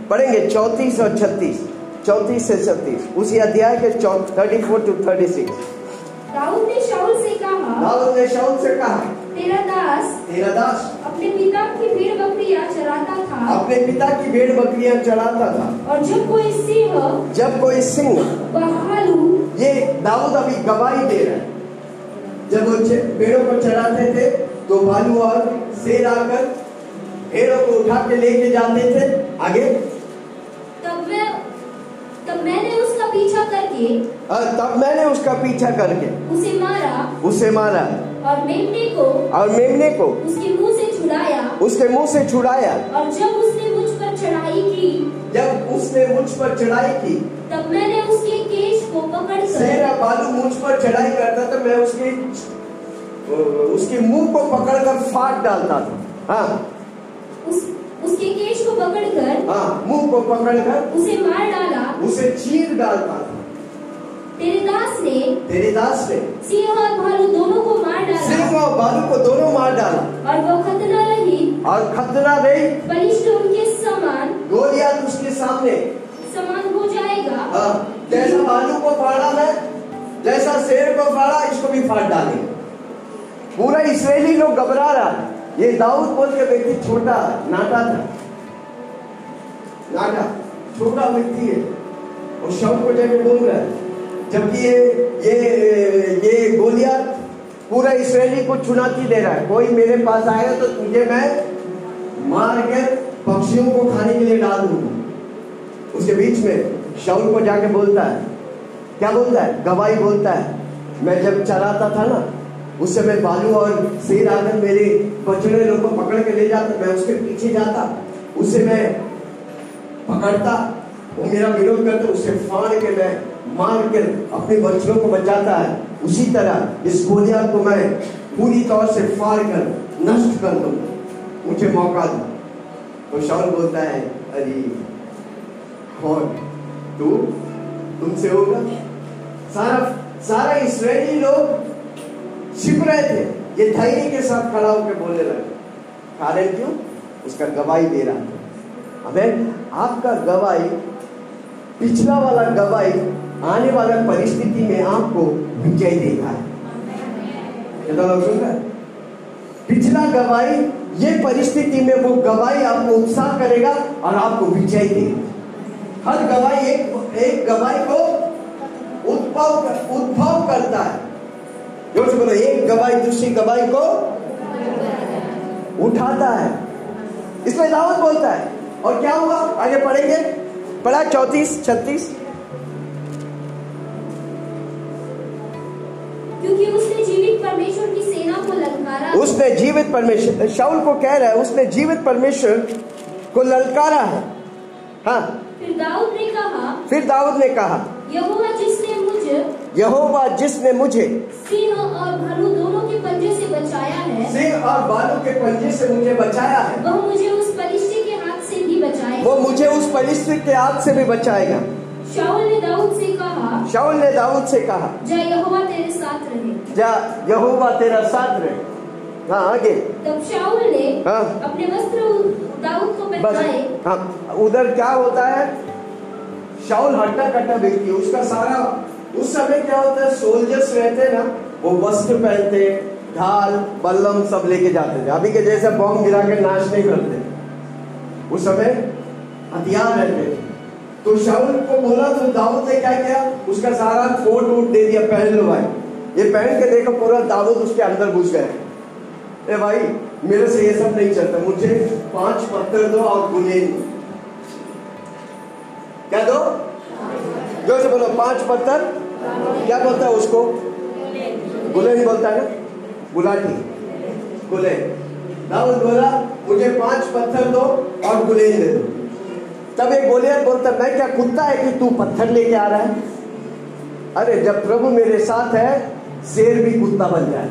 पढ़ेंगे चौतीस और छत्तीस। चौतीस से छत्तीस। उसी अध्याय के thirty four to thirty six Dawood ने शाऊल से कहा दाऊद ने शाउल से कहा तेरा दास तेरा दास। अपने पिता की भेड़ बकरियाँ चराता था। अपने पिता की भेड़ बकरियाँ चढ़ाता था। और जब कोई सिंह जब कोई सिंह व भालू ये दाऊद अभी गवाही दे रहा है। जब वो भेड़ों को चढ़ाते थे तो भालू और शेर आकर पेड़ों को उठा के लेके जाते थे। आगे। तब मैं तब मैंने उसका पीछा करके और तब मैंने उसका पीछा करके। उसे मारा। उसे मारा। और मेमने को और मेमने को। उसके मुँह से छुड़ाया। उसके मुँह से छुड़ाया। और जब उसने मुझ पर चढ़ाई की जब उसने मुझ पर चढ़ाई की तब मैंने उसके केश को पकड़कर सेरा बालू मुझ पर चढ़ाई करता था मैं उसके उसके मुँह को पकड़कर फाड़ डालता था। हाँ। उस, उसके केश को पकड़कर हाँ मुँह को पकड़कर उसे मार डाला। उसे चीर डालता था। तेरे दास ने तेरे दास ने सिंह और भालू दोनों को मार डाला। सिंह और बालू को दोनों मार डाला। और वो खतना रही। और खतरा नहीं बलिष्ठ उनके समान गोलियात उसके सामने। समान हो जाएगा। हाँ, जैसा भालू को फाड़ा मैं जैसा शेर को फाड़ा इसको भी फाड़ डालेंगे। पूरा इसराइली लोग घबरा रहा है। ये दाऊद बोल के व्यक्ति छोटा नाटा था। नाटा, छोटा व्यक्ति है। और शव को जाके बोल रहा है, जबकि ये ये ये गोलियात पूरा इसराइली को चुनौती दे रहा है। कोई मेरे पास आएगा तो तुझे मैं मार के पक्षियों को खाने के लिए डाल दूँगा। उसके बीच में शाउल को जाके बोलता है। क्या बोलता है? गवाही बोलता है। मैं जब चलाता था ना उस समय बालू और शेर आकर मेरे बछड़े लोग को पकड़ के ले जाता, मैं उसके पीछे जाता, उसे मैं पकड़ता, वो मेरा विरोध करता, उसे फाड़ के मैं मार के अपने बच्चों को बचाता है। उसी तरह इस गोलियाँ को मैं पूरी तौर से फाड़ कर, नष्ट कर दूँ। मुझे मौका दो। तो शाउल बोलता है, अरे, कौन? तू? तुमसे होगा? सारा सारा इसराइली लोग छिप रहे थे। ये धैर्य के साथ खड़ा होकर बोलने लगे कारण क्यों? उसका गवाही दे रहा था। अबे, आपका गवाही, पिछला वाला गवाही आने वाला परिस्थिति में आपको विजय देगा कितना रहे पिछला गवाही, ये परिस्थिति में वो गवाही आपको उत्साह करेगा और आपको विजय देगा। हर गवाही एक एक गवाही को उद्भव उद्भव करता है। ज़ोर से बोलो एक गवाही दूसरी गवाही को उठाता है। इसमें दावत बोलता है। और क्या हुआ आगे पढ़ेंगे। पढ़ा चौतीस छत्तीस। क्योंकि उसने जीवित परमेश्वर की सेना को ललकारा। उसने जीवित परमेश्वर शाउल को कह रहा है उसने जीवित परमेश्वर को ललकारा है। हाँ। फिर दाऊद ने कहा फिर दाऊद ने कहा यहोवा जिसने यहोवा जिसने मुझे सिंह और भालू दोनों के पंजे से बचाया है। सिंह और बालू के पंजे से मुझे बचाया है। वह मुझे उस पलिश्ती के हाथ से भी बचाएगा। वो मुझे उस परिस्थिति के हाथ से भी बचाएगा। शाऊल ने दाऊद से कहा शाउल ने दाऊद से कहा जा यहोवा तेरे साथ रहे। जा यहोवा तेरा साथ रहे। हाँ आगे। तब शाऊल ने हाँ। अपने वस्त्र दाऊद को पहनाए। हाँ उधर क्या होता है? शाउल हट्टा कट्टा व्यक्ति है। उसका सारा उस समय क्या होता है सोल्जर्स रहते ना, वो वस्त्र पहनते, ढाल, बल्लम सब लेके जाते थे। अभी के जैसे बॉम्ब गिरा के नाश नहीं करते। उस समय हथियार रहते थे। तो शाउल को बोला तो दाऊद ने क्या किया? उसका सारा कोट वोट दे दिया, पहन लो भाई। ये पहन के देखो, पूरा दाऊद उसके अंदर घुस गए ए भाई, मेरे से ये सब नहीं चलता। मुझे पाँच पत्थर दो और गुलेन क्या दो? जो से बोलो, पाँच पत्थर? क्या बोलता है उसको? गुलेन बोलता है ना? गुलाटी। गुलेन। दाऊद बोला, मुझे पाँच पत्थर दो और गुलेन दे दो। तब एक गोलियत बोलता, मैं क्या कुत्ता है कि तू पत्थर लेके आ रहा है? अरे, जब प्रभु मेरे साथ है, शेर भी कुत्ता बन जाए।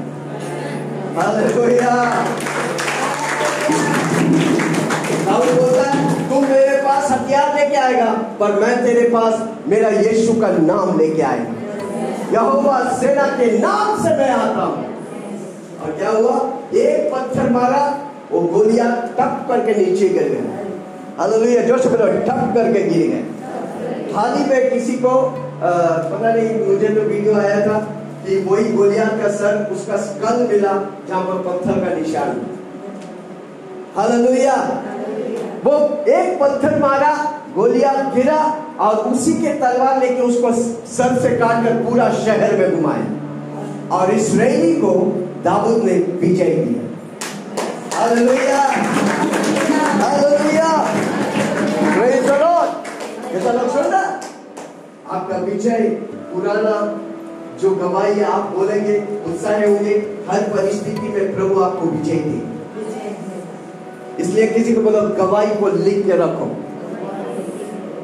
दाऊद बोलता है पास हथियार लेके आएगा, पर मैं तेरे पास मेरा यीशु का नाम लेके आएगा यहोवा सेना के नाम से मैं आता हूँ। और क्या हुआ? एक पत्थर मारा, वो गोलियाँ टप करके नीचे गिर गए हालेलुया से बोलो टप करके गिर गए हाल ही में किसी को पता नहीं, मुझे तो वीडियो आया था कि वही गोलियाँ का सर, उसका स्कल मिला, जहाँ पर पत्थर का निशान। हालेलुया। वो एक पत्थर मारा, गोलियाँ गिरा और उसी के तलवार लेके उसको सर से काट कर पूरा शहर में घुमाया और इस इसराइली को दाऊद ने विजय दिया। रहे आपका विजय, पुराना जो गवाही आप बोलेंगे, उत्साह होंगे, हर परिस्थिति में प्रभु आपको विजय देंगे। इसलिए किसी को बोलो गवाही को लिख के रखो।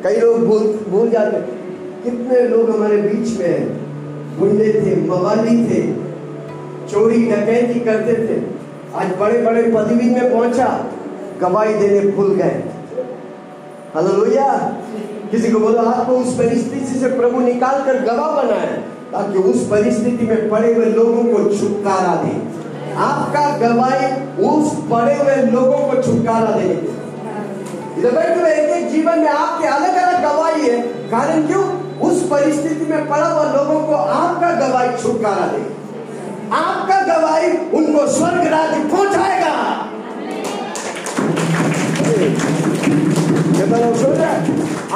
कई लोग भूल भूल जाते कितने लोग हमारे बीच में हैं गुंडे थे मवाली थे, चोरी डकैती करते थे। आज बड़े बड़े पदवी में पहुँचा, गवाही देने भूल गए। हालेलुया। किसी को बोलो, आपको उस परिस्थिति से प्रभु निकाल कर गवाह बनाए, ताकि उस परिस्थिति में पड़े हुए लोगों को छुटकारा दे। आपका गवाही उस पड़े हुए लोगों को छुटकारा दे तो एक एक जीवन में आपके अलग अलग गवाही है। कारण क्यों? उस परिस्थिति में पड़ा हुआ लोगों को आपका गवाही छुटकारा दे आपका गवाही उनको स्वर्ग राज्य पहुंचाएगा।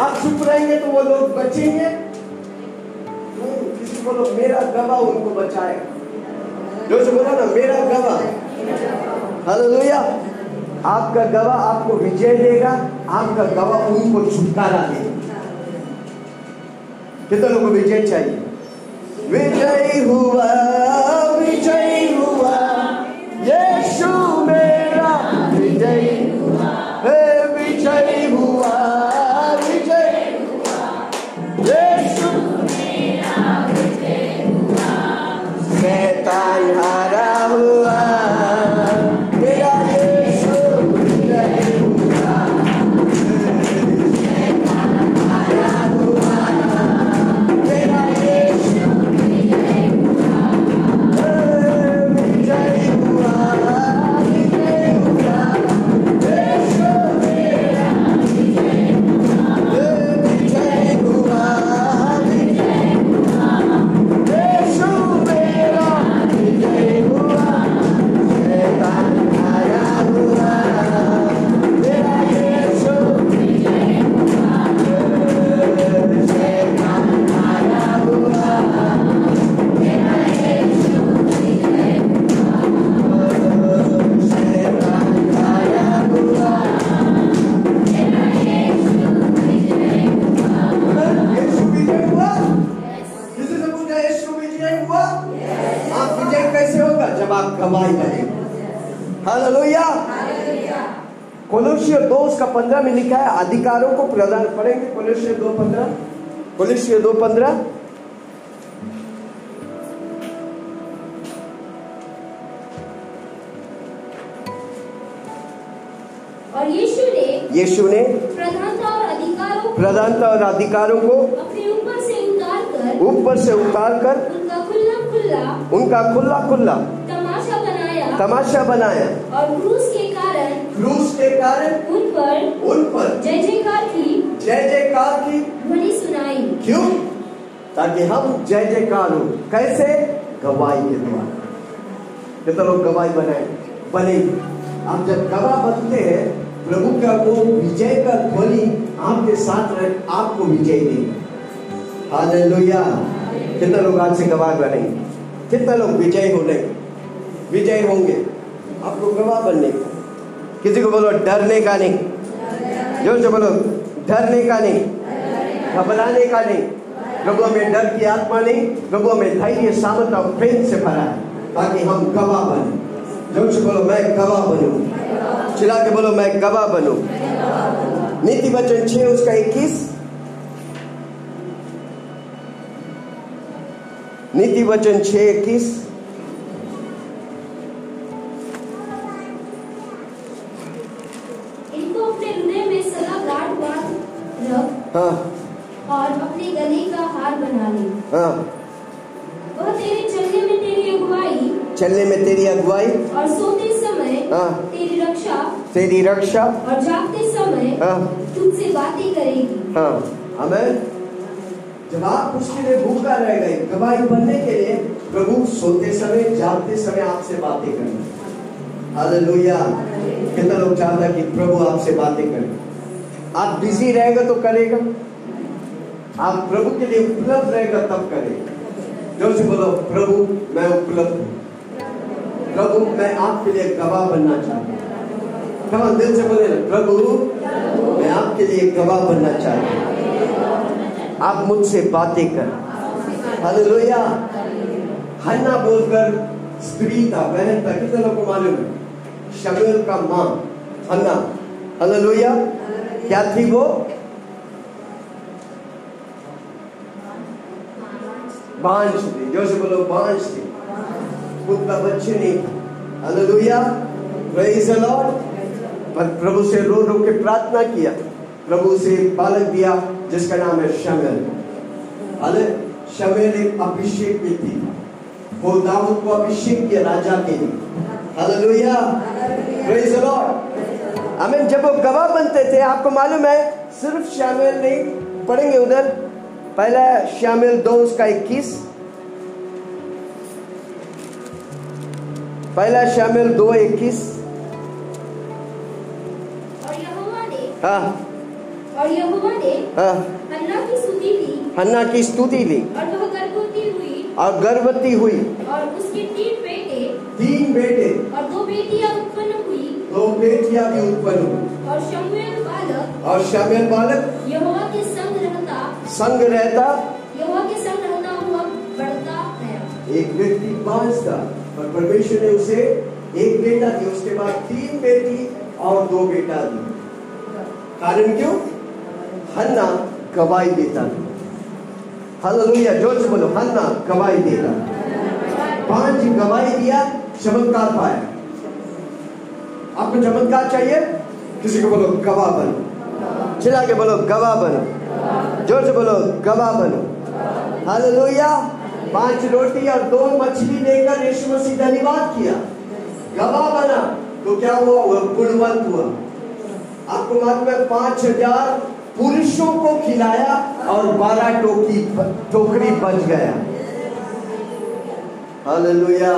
आप चुप रहेंगे तो वो लोग बचेंगे। किसी को लोग मेरा गवाह उनको बचाएगा। से बोला ना, मेरा गवाह। हालेलुया आपका गवाह आपको विजय देगा, आपका गवाह उनको छुटकारा देगा। कितने लोगों को विजय चाहिए? विजय हुआ, विजय अधिकारों को प्रदान पढ़ेंगे कोलोसियो दो पंद्रह। कोलोसियो दो पंद्रह। और यीशु ने यीशु ने प्रधानता और अधिकारों प्रधानता और अधिकारों को अपने ऊपर से उतार कर ऊपर से उतार कर उनका खुला खुला उनका खुला खुला तमाशा बनाया तमाशा बनाया। और क्रूस कारण उन पर उन पर जय जयकार की जय जयकार की ध्वनि सुनाई। क्यों? ताकि हम जय जयकार हो। कैसे? गवाही के द्वारा। कितने लोग गवाही बनाए बनेंगे आप जब गवाह बनते हैं प्रभु का वो विजय का ध्वनि आपके साथ रह आपको विजय देगा हालेलुया। कितने लोग आज से गवाह बनेंगे कितने लोग विजय होने? विजय होंगे। आपको गवाह बनने का। किसी को बोलो, डरने का नहीं। जो जो बोलो डरने का नहीं। घबराने का नहीं। प्रभु में डर की आत्मा नहीं प्रभु में धैर्य, सामर्थ और प्रेम से भरा है। ताकि हम गवाह बने। ज़ोर से बोलो, मैं गवाह बनू। चिल्ला के बोलो, मैं गवाह बनू। नीति वचन छह, उसका इक्कीस। नीति वचन छह, इक्कीस। तेरी रक्षा। और जागते समय हाँ। तुझसे बातें करेगी। हाँ। हमें जब आप उसके लिए भूखा रह गए गवाही बनने के लिए प्रभु सोते समय जागते समय आपसे बातें करें। हालेलुया। कितना लोग चाहता है कि प्रभु आपसे बातें करें। आप बिज़ी रहेगा तो करेगा। आप प्रभु के लिए उपलब्ध रहेगा तब करेगा। ज़ोर से बोलो प्रभु मैं उपलब्ध हूँ। प्रभु मैं आपके लिए गवाह बनना चाहता हूँ। कमान दिल से बोले, प्रभु, मैं आपके लिए गवाह बनना चाहता हूँ। आप मुझसे बातें कर। हालेलुया। हन्ना बोलकर स्त्री था, बहन था, कितने लोगों को मालूम है? शमुएल का माँ, हन्ना। हालेलुया। क्या थी वो? बांझ थी जो से बोलो, बांझ थी। का बच्चे नहीं हालेलुया। प्रेज द लॉर्ड प्रभु से रो रो के प्रार्थना किया। प्रभु से बालक दिया, जिसका नाम है शमल। हाले शमल एक अभिषेक व्यक्ति था। वो दाऊद को अभिषेक किया राजा के लिए। हमें जब वो गवाह बनते थे, आपको मालूम है, सिर्फ़ शामिल नहीं, पढ़ेंगे उधर। पहला शामिल दो, उसका इक्कीस। पहला शामिल दो, इक्कीस। हाँ। और यहोवा ने हाँ। हन्ना की स्तुति ली हन्ना की स्तुति ली। और वह गर्भवती हुई। और गर्भवती हुई। और उसके तीन बेटे। तीन बेटे। और दो बेटियाँ उत्पन्न हुई। दो बेटियाँ भी उत्पन्न हुई। और शमूएल बालक। और शामिल बालक। यहोवा के संग रहता। संग रहता। यहोवा के संग रहता हुआ बढ़ता गया। एक व्यक्ति बांझ था पर परमेश्वर ने उसे एक बेटा दिया। उसके बाद तीन बेटी और दो बेटा दिए। कारण क्यों? हन्ना गवाही देता था हालेलुया, ज़ोर से बोलो, हन्ना गवाही देता पाँच गवाही दिया, चमत्कार पाया। आपको चमत्कार चाहिए? किसी को बोलो, गवाह बनो। चिल्ला के बोलो, गवाह बनो। ज़ोर से बोलो, गवाह बनो। हालेलुया, पाँच रोटी और दो मछली लेकर यीशु मसीह धन्यवाद किया। गवाह बना तो क्या हुआ? वह गुणवंत हुआ। आपको मालूम है, पाँच हज़ार पुरुषों को खिलाया और बारह टोकी टोकरी बच गया। हालेलुया।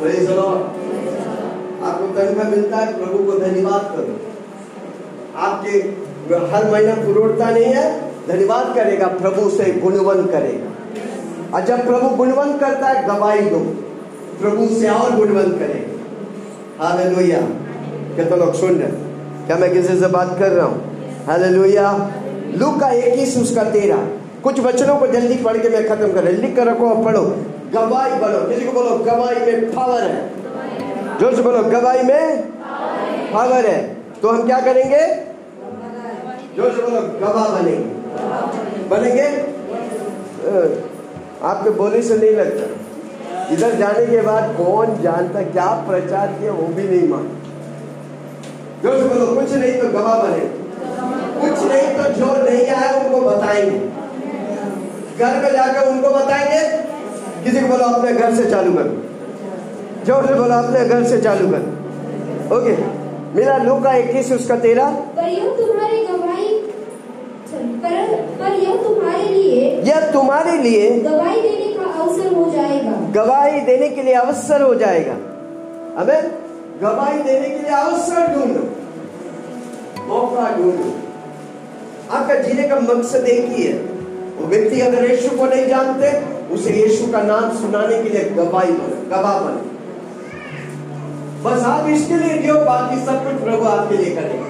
प्रेज आपको तनख्वाह मिलता है, प्रभु को धन्यवाद करो। आपके हर महीना पुरोड़ता नहीं है, धन्यवाद करेगा, प्रभु से गुणवन करेगा। और जब प्रभु गुणवन करता है, गवाही दो। प्रभु से और गुणवन करेगा। हालेलुया। कितने लोग सुन रहे क्या मैं किसी से बात कर रहा हूँ? हूँ हालेलुया लू का इक्कीस उसका तेरह कुछ वचनों को जल्दी पढ़ के मैं खत्म कर लिख कर रखो और पढ़ो। गवाही बनो किसी को बोलो, गवाही में पावर है। ज़ोर से बोलो, गवाही में पावर है। तो हम क्या करेंगे? ज़ोर से बोलो, गवाह बनेंगे। बनेंगे? आपके बोले से नहीं लगता। इधर जाने के बाद कौन जानता, क्या प्रचार किया वो भी नहीं मान ज़ोर से बोलो कुछ नहीं तो गवाह बने। कुछ नहीं तो जो नहीं आया उनको बताएँगे। घर में जाकर उनको बताएँगे। किसी को बोलो अपने घर से चालू करो। ज़ोर से बोलो अपने घर से चालू कर। ओके मेरा लू का इक्कीस उसका तेरह पर यह तुम्हारी गवाही पर पर यह तुम्हारे लिए यह तुम्हारे लिए गवाही देने का अवसर हो जाएगा। गवाही देने के लिए अवसर हो जाएगा। हमें गवाही देने के लिए अवसर ढूंढो। मौका ढूंढो? आपका जीने का मकसद एक ही है। वो व्यक्ति अगर यीशु को नहीं जानते, उसे यीशु का नाम सुनाने के लिए गवाही बने, गवाह बने। बस आप इसके लिए जियो बाकी सब कुछ प्रभु आपके लिए करेगा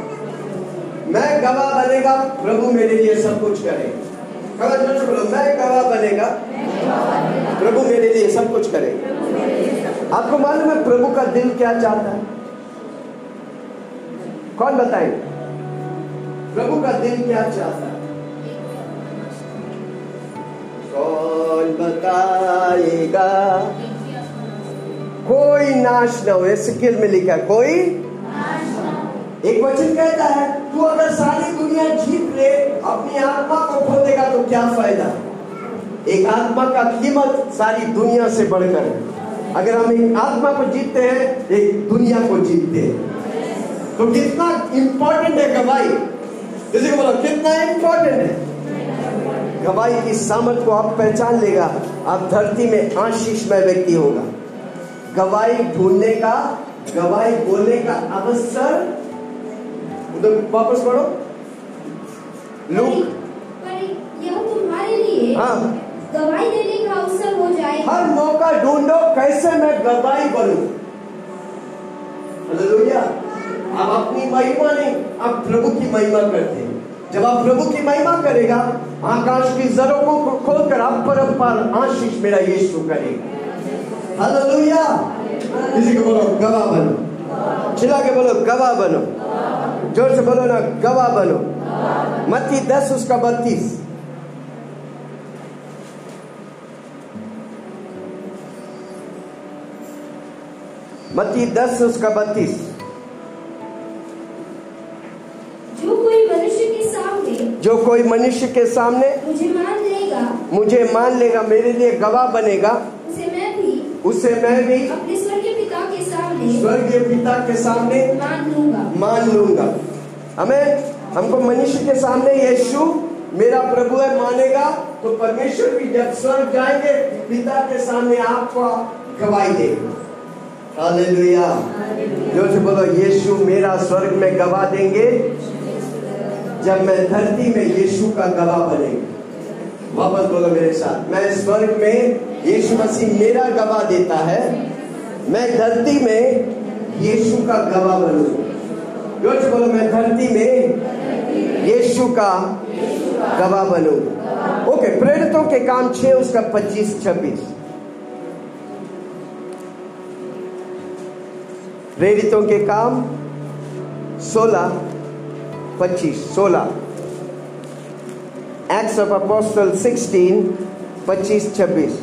मैं गवाह बनेगा, प्रभु मेरे लिए सब कुछ करेगा बोलो मैं गवाह बनेगा, प्रभु मेरे लिए सब कुछ करेगा आपको मालूम है प्रभु का दिल क्या चाहता है? कौन बताएँगे? प्रभु का दिल क्या चाहता है कौन बताएगा? कोई नाश न हो। सिक्किल में लिखा है, कोई? एक वचन कहता है तू अगर सारी दुनिया जीत ले अपनी आत्मा को खो देगा तो क्या फ़ायदा? एक आत्मा का कीमत सारी दुनिया से बढ़कर है। अगर हम एक आत्मा को जीतते हैं एक दुनिया को जीतते हैं। तो कितना इंपॉर्टेंट है गवाही किसी को बोलो कितना इंपॉर्टेंट है। गवाही की सामर्थ को आप पहचान लेगा। आप धरती में आशीषमय व्यक्ति होगा। गवाही ढूँढने का गवाही बोलने का अवसर। उधर वापस पढ़ो। लूक। यह तुम्हारे लिए हाँ। गवाही देने का अवसर हो जाएगा हर मौका ढूंढो कैसे मैं गवाही बनूं। हालेलुया आप अपनी महिमा नहीं, आप प्रभु की महिमा करते हैं। जब आप प्रभु की महिमा करेगा, आकाश की जरों को खोलकर आप परम्पार आशीष मेरा यीशु करेगा। हालेलुया। किसी को बोलो, गवाह बनो। चिल्ला के बोलो, गवाह बनो। ज़ोर से बोलो ना, गवाह बनो। मत्ती दस, उसका बत्तीस। मत्ती दस, उसका बत्तीस। जो कोई मनुष्य के सामने मुझे मान लेगा। मुझे मान लेगा मेरे लिए गवाह बनेगा उसे मैं भी उसे मैं भी अपने स्वर्गीय पिता के सामने स्वर्गीय पिता के सामने मान लूँगा। मान लूँगा। हमें हमको मनुष्य के सामने यीशु मेरा प्रभु है मानेगा तो परमेश्वर भी जब स्वर्ग जाएँगे पिता के सामने आपको गवाही देगा। हालेलुया। जो से बोलो यीशु मेरा स्वर्ग में गवाह देंगे। जब मैं धरती में यीशु का गवाह बनेगा। वापस बोलो मेरे साथ, मैं स्वर्ग में यीशु मसीह मेरा गवाह देता है, मैं धरती में यीशु का गवाह ज़ोर बोलो, मैं धरती में यीशु का गवाह बनू ओके, प्रेरितों के काम छे उसका पच्चीस, छब्बीस। प्रेरितों के काम सोलह पच्चीस सोलह। एक्ट्स ऑफ़ अपोस्टल सिक्सटीन पच्चीस छब्बीस।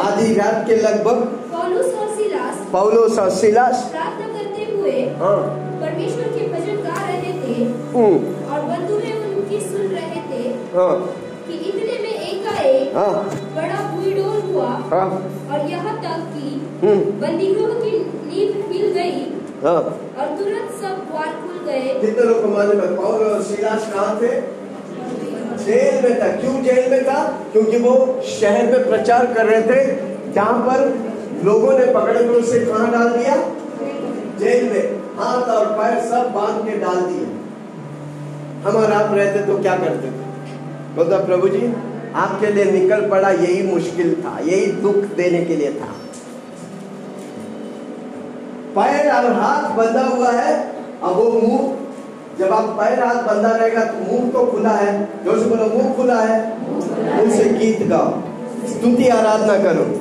आधी रात के लगभग पौलुस और सिलास प्रार्थना करते हुए हाँ। परमेश्वर के भजन गा रहे थे हम्म, और बंधुएँ उनकी सुन रहे थे हाँ। कि इतने में एकाएक हाँ। बड़ा हुआ हाँ। और यहाँ तक कि हम्म, बंदीगृह की हिल गई हाँ। और तुरंत सब द्वार खुल गए। कितने लोग है और सिलास कहाँ थे? जेल में था। क्यों जेल में था? क्योंकि वो शहर में प्रचार कर रहे थे जहाँ पर लोगों ने पकड़ कर उसे कहाँ डाल दिया? जेल में। हाथ और पैर सब बाँध के डाल दिए। हम और आप रहते तो क्या करते? थे बोलता प्रभु जी आपके लिए निकल पड़ा यही मुश्किल था, यही दुख देने के लिए था। पैर और हाथ बंधा हुआ है, अब वो मुँह, जब आप पैर हाथ बंधा रहेगा तो मुँह तो खुला है। से बोलो, मुँह खुला है। मुँह से गीत गाओ, स्तुति आराधना करो।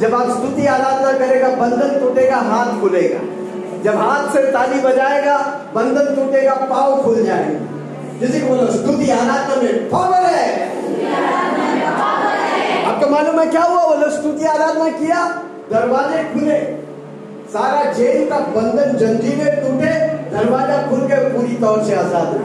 जब आप स्तुति आराधना करेगा, बंधन टूटेगा, हाथ खुलेगा। जब हाथ से ताली बजाएगा, बंधन टूटेगा, पाव खुल जाएगा। किसी को बोलो स्तुति आराधना में पावर है। आपको मालूम है क्या हुआ? बोलो स्तुति आराधना किया, दरवाजे खुले। सारा जेल का बंधन जंजीरें टूटे, दरवाज़ा खुल के पूरी तौर से आज़ाद हो।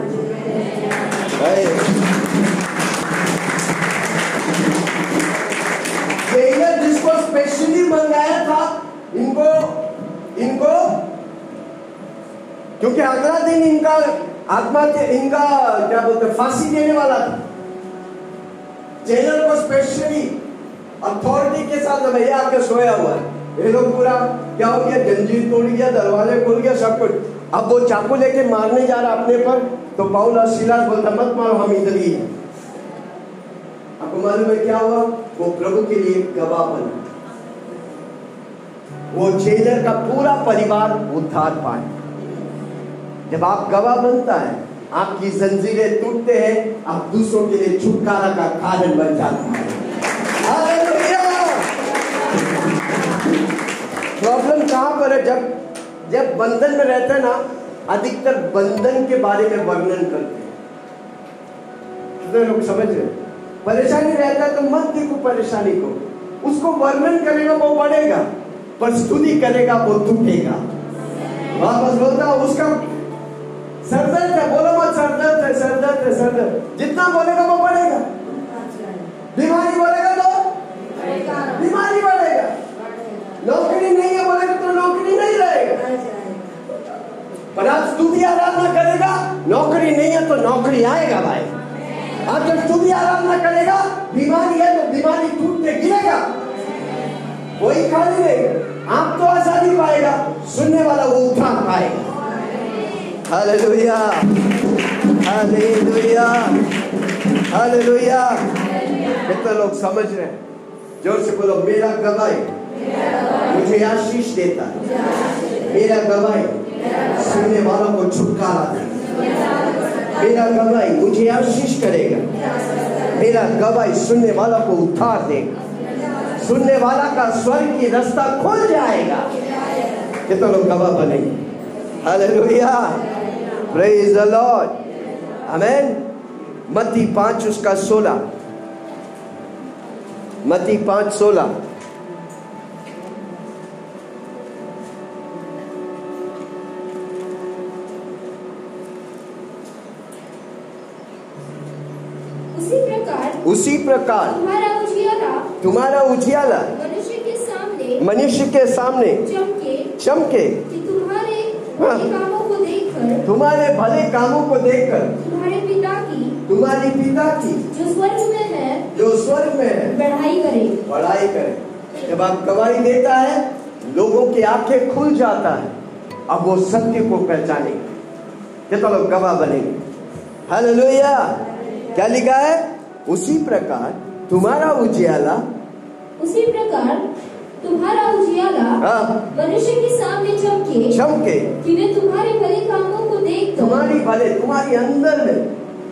जेलर जिसको स्पेशली मंगाया था, इनको इनको, क्योंकि अगला दिन इनका आत्महत्या इनका क्या बोलते फांसी देने वाला था। जेलर को स्पेशली अथॉरिटी के साथ भैया आके सोया हुआ है। ये लोग पूरा क्या हो गया, जंजीर तोड़ गया, दरवाजे खुल गया, सब कुछ। अब वो चाकू लेके मारने जा रहा अपने पर तो पाउल और सिलास बोलता, मत मारो, हम इधर ही हैं। आपको मालूम है क्या हुआ? वो प्रभु के लिए गवाह बना। वो जेलर का पूरा परिवार उद्धार पाए। जब आप गवाह बनता है आपकी जंजीरें टूटते हैं आप दूसरों के लिए छुटकारा का कारण बन जाते हैं। प्रॉब्लम कहाँ पर है? जब जब बंधन में रहते हैं ना अधिकतर बंधन के बारे में वर्णन करते हैं। कितने लोग समझ रहे परेशानी रहता है तो मत देखो परेशानी को। उसको वर्णन करेगा वो बढ़ेगा पर स्तुति करेगा वो टूटेगा। वापस बोलता हूँ, सरदर्द है, बोलो मत सरदर्द है सरदर्द है, सरदर्द। जितना बोलेगा वो बढ़ेगा। बीमारी बोलेगा तो? बीमारी बढ़ेगा। नौकरी नहीं है बोलेगा तो नौकरी नहीं रहेगा। पर आप स्तुति आराधना करेगा, नौकरी नहीं है तो नौकरी आएगा भाई। आप जब स्तुति आराधना करेगा, बीमारी है तो बीमारी टूट के गिरेगा। कोई खाली नहीं। आप तो आज़ादी पाएगा, सुनने वाला वो उद्धार पाएगा। हालेलुया हालेलुया हालेलुया कितने लोग समझ रहे हैं? ज़ोर से बोलो, मेरा गवाही मुझे आशीष देता है। मेरा गवाही सुनने वालों को छुटकारा देगा मेरा गवाही मुझे आशीष करेगा। मेरा गवाही सुनने वालों को उद्धार देगा। सुनने वाला का स्वर्ग की रास्ता खुल जाएगा। कितने लोग गवाह बनेंगे hallelujah praise the Lord amen मत्ती पाँच उसका सोलह मत्ती पाँच सोलह उसी प्रकार तुम्हारा उजियाला मनुष्य के सामने मनुष्य के सामने चमके चमके। कि तुम्हारे हाँ। देखकर तुम्हारे भले कामों को देखकर तुम्हारे पिता की तुम्हारी पिता की जो स्वर्ग में है जो स्वर्ग में है बढ़ाई करे। बड़ाई करे। जब आप गवाही देता है लोगों की आँखें खुल जाता है अब वो सत्य को पहचानेंगे कितना लोग गवाह बनेंगे हालेलुया। क्या लिखा है? उसी प्रकार तुम्हारा उजियाला उसी प्रकार तुम्हारा उजियाला हाँ, मनुष्य के सामने चमके। चमके। कि वे तुम्हारे भले कामों को देखकर तुम्हारी भले तुम्हारी अंदर में।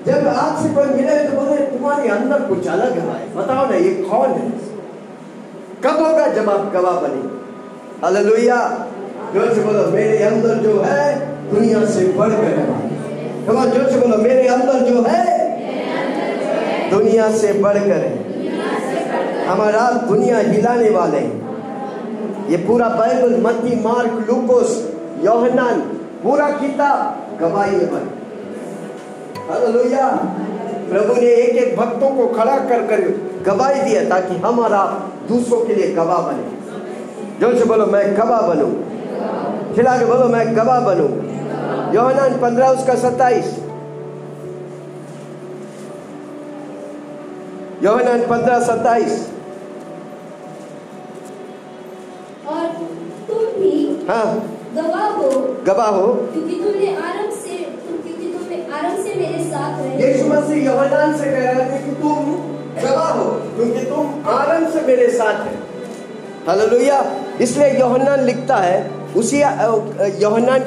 जब आपसे कोई मिले तो बोले तुम्हारे अंदर कुछ अलग है बताओ ना ये कौन है? कब होगा जब आप गवाह बने? हालेलुया। ज़ोर से बोलो मेरे अंदर जो है दुनिया से बढ़कर है कमा ज़ोर से बोलो मेरे अंदर जो है दुनिया से बढ़कर है। हमारा दुनिया हिलाने वाले हैं। ये पूरा बाइबल, मत्ती, मार्क, लूकोस योहनान पूरा किताब गवाही बने हालेलुया। प्रभु ने एक एक भक्तों को खड़ा कर कर गवाही दिया ताकि हम और आप दूसरों के लिए गवाह बने। ज़ोर से बोलो, मैं गवाह बनूं। खिला के बोलो, मैं गवाह बनूं। योहनान पंद्रह, उसका सत्ताईस। योहनान पंद्रह, सत्ताईस। और तुम भी हाँ। गवाह हो। गवाह हो। क्योंकि तुमने आरंभ से क्योंकि तुमने आरंभ से मेरे साथ रहे। यीशु मसीह से कह रहे थे कि तुम गवाह हो क्योंकि तुम आनंद से मेरे साथ है। हालेलुया। इसलिए योहनान लिखता है उसी अ,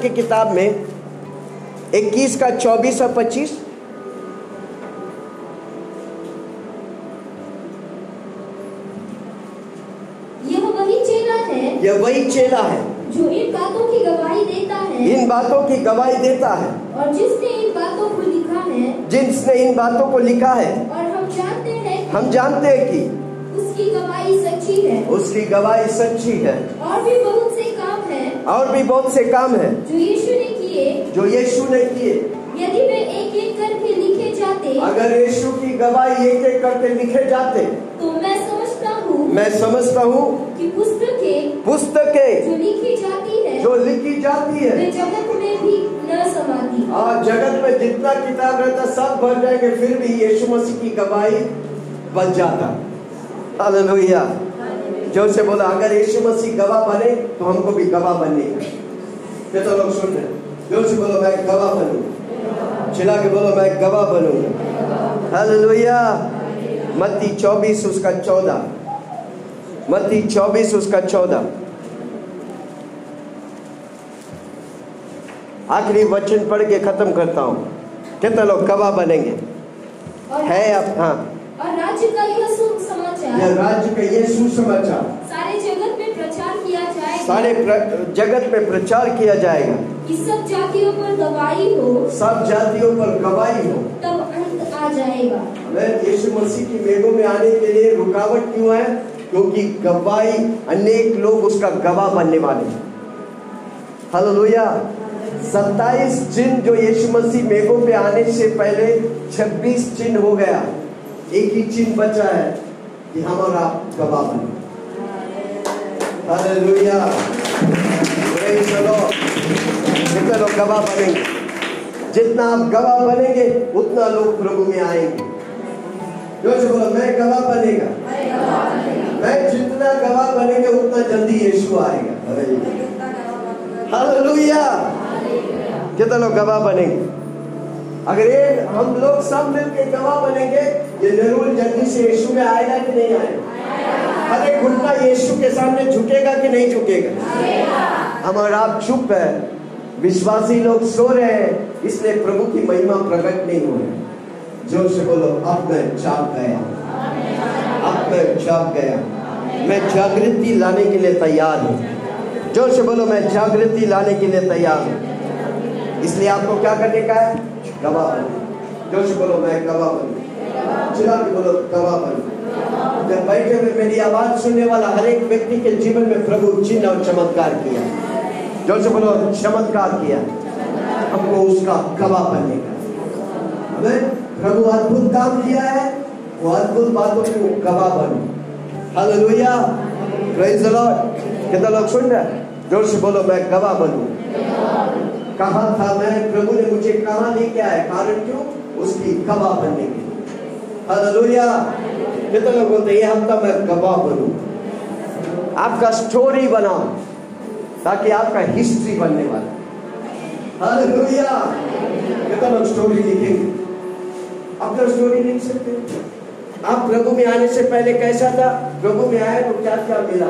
की किताब में 21 का 24 और 25 यह वही चेला है यह वही चेला है। जो इन बातों की गवाही देता है इन बातों की गवाही देता है। और जिसने इन बातों को लिखा है जिसने इन बातों को लिखा है। और हम जानते हैं हम जानते हैं कि उसकी गवाही सच्ची है। उसकी गवाही सच्ची है। और भी बहुत से काम है और भी बहुत से काम है। जो यीशु ने किए। जो यीशु ने किए। यदि वे एक एक करके लिखे जाते अगर यीशु की गवाही एक एक करके लिखे जाते तो मैं समझता हूँ मैं समझता हूँ कि पुस्तकें पुस्तकें जो लिखी जाती है जो लिखी जाती है। वे जगत में भी न समाती। और जगत में जितना किताब रहता सब भर जाएँगे फिर भी यीशु मसीह की गवाही बच जाता। हालेलुया। ज़ोर से बोला अगर यीशु मसीह गवाह बने तो हमको भी गवाह बनने का। ये तो लोग सुन रहे हैं। ज़ोर से बोलो मैं गवाह बनूं। चिल्ला के बोलो मैं गवाह बनूं। हालेलुया। मत्ती 24 उसका 14 मत्ती 24 उसका 14 आखिरी वचन पढ़ के खत्म करता हूँ। कितने लोग कबा बनेंगे? है अब हाँ। और राज्य का यह सुख यह समाचार राज्य का ये सुसमाचार। सारे जगत में प्रचार किया जाएगा। सारे जगत में प्रचार किया जाएगा। कि सब जातियों पर गवाही हो। सब जातियों पर गवाही हो। तब अंत आ जाएगा। यीशु मसीह की मेघों में आने के लिए रुकावट क्यों है? क्योंकि गवाही अनेक लोग उसका गवाह बनने वाले हैं। हालेलुया। सत्ताईस चिन्ह जो यीशु मसीह मेघों पे आने से पहले 26 चिन्ह हो गया, एक ही चिन्ह बचा है कि हम और आप गवाह बने। हालेलुया। लोग गवाह बनेंगे, जितना आप गवाह बनेंगे, उतना लोग प्रभु में आएँगे। जो से बोलो मैं गवाह बनेगा। मैं जितना गवाह बनेंगे, उतना जल्दी यीशु आएगा। कितने लोग गवाह बनेंगे? अगर ये हम लोग सब मिलके गवाह बनेंगे, ये ज़रूर जल्दी से यीशु में आएगा कि नहीं आएगा? अरे, घुटना यीशु के सामने झुकेगा कि नहीं झुकेगा? हम और आप चुप है। विश्वासी लोग सो रहे हैं। इसलिए प्रभु की महिमा प्रकट नहीं हो रही। ज़ोर से बोलो, अब मैं जाग गया। अब मैं जाग गया। मैं जागृति लाने के लिए तैयार हूँ। ज़ोर से बोलो, मैं जागृति लाने के लिए तैयार हूँ। इसलिए आपको क्या करने का है? गवाह बनना ज़ोर से बोलो, मैं गवाह बनू। चिल्ला के बोलो, गवाह बनू। जब बैठे हुए मेरी आवाज़ सुनने वाला हर एक व्यक्ति के जीवन में प्रभु चिन्ह और चमत्कार किया। ज़ोर से बोलो, चमत्कार किया। हमको उसका गवाह बनने का। प्रभु अद्भुत काम किया है, वो अद्भुत बातों को गवाह बनो। हालेलुया। प्रेज द लॉर्ड कितना लोग सुन रहे ज़ोर से बोलो, मैं गवाह बनूं। कहा था मैं? प्रभु ने मुझे कहा लेके आया? कारण क्यों? उसकी गवाह बनने के लिए। हालेलुया। कितने लोग बोलते ये हफ़्ता मैं गवाह बनूं। आपका स्टोरी बनाओ ताकि आपका हिस्ट्री बनने वाला। हालेलुया। कितना लोग स्टोरी लिखेंगे? अपना स्टोरी लिख सकते। आप प्रभु में आने से पहले कैसा था? प्रभु में आए तो क्या क्या मिला?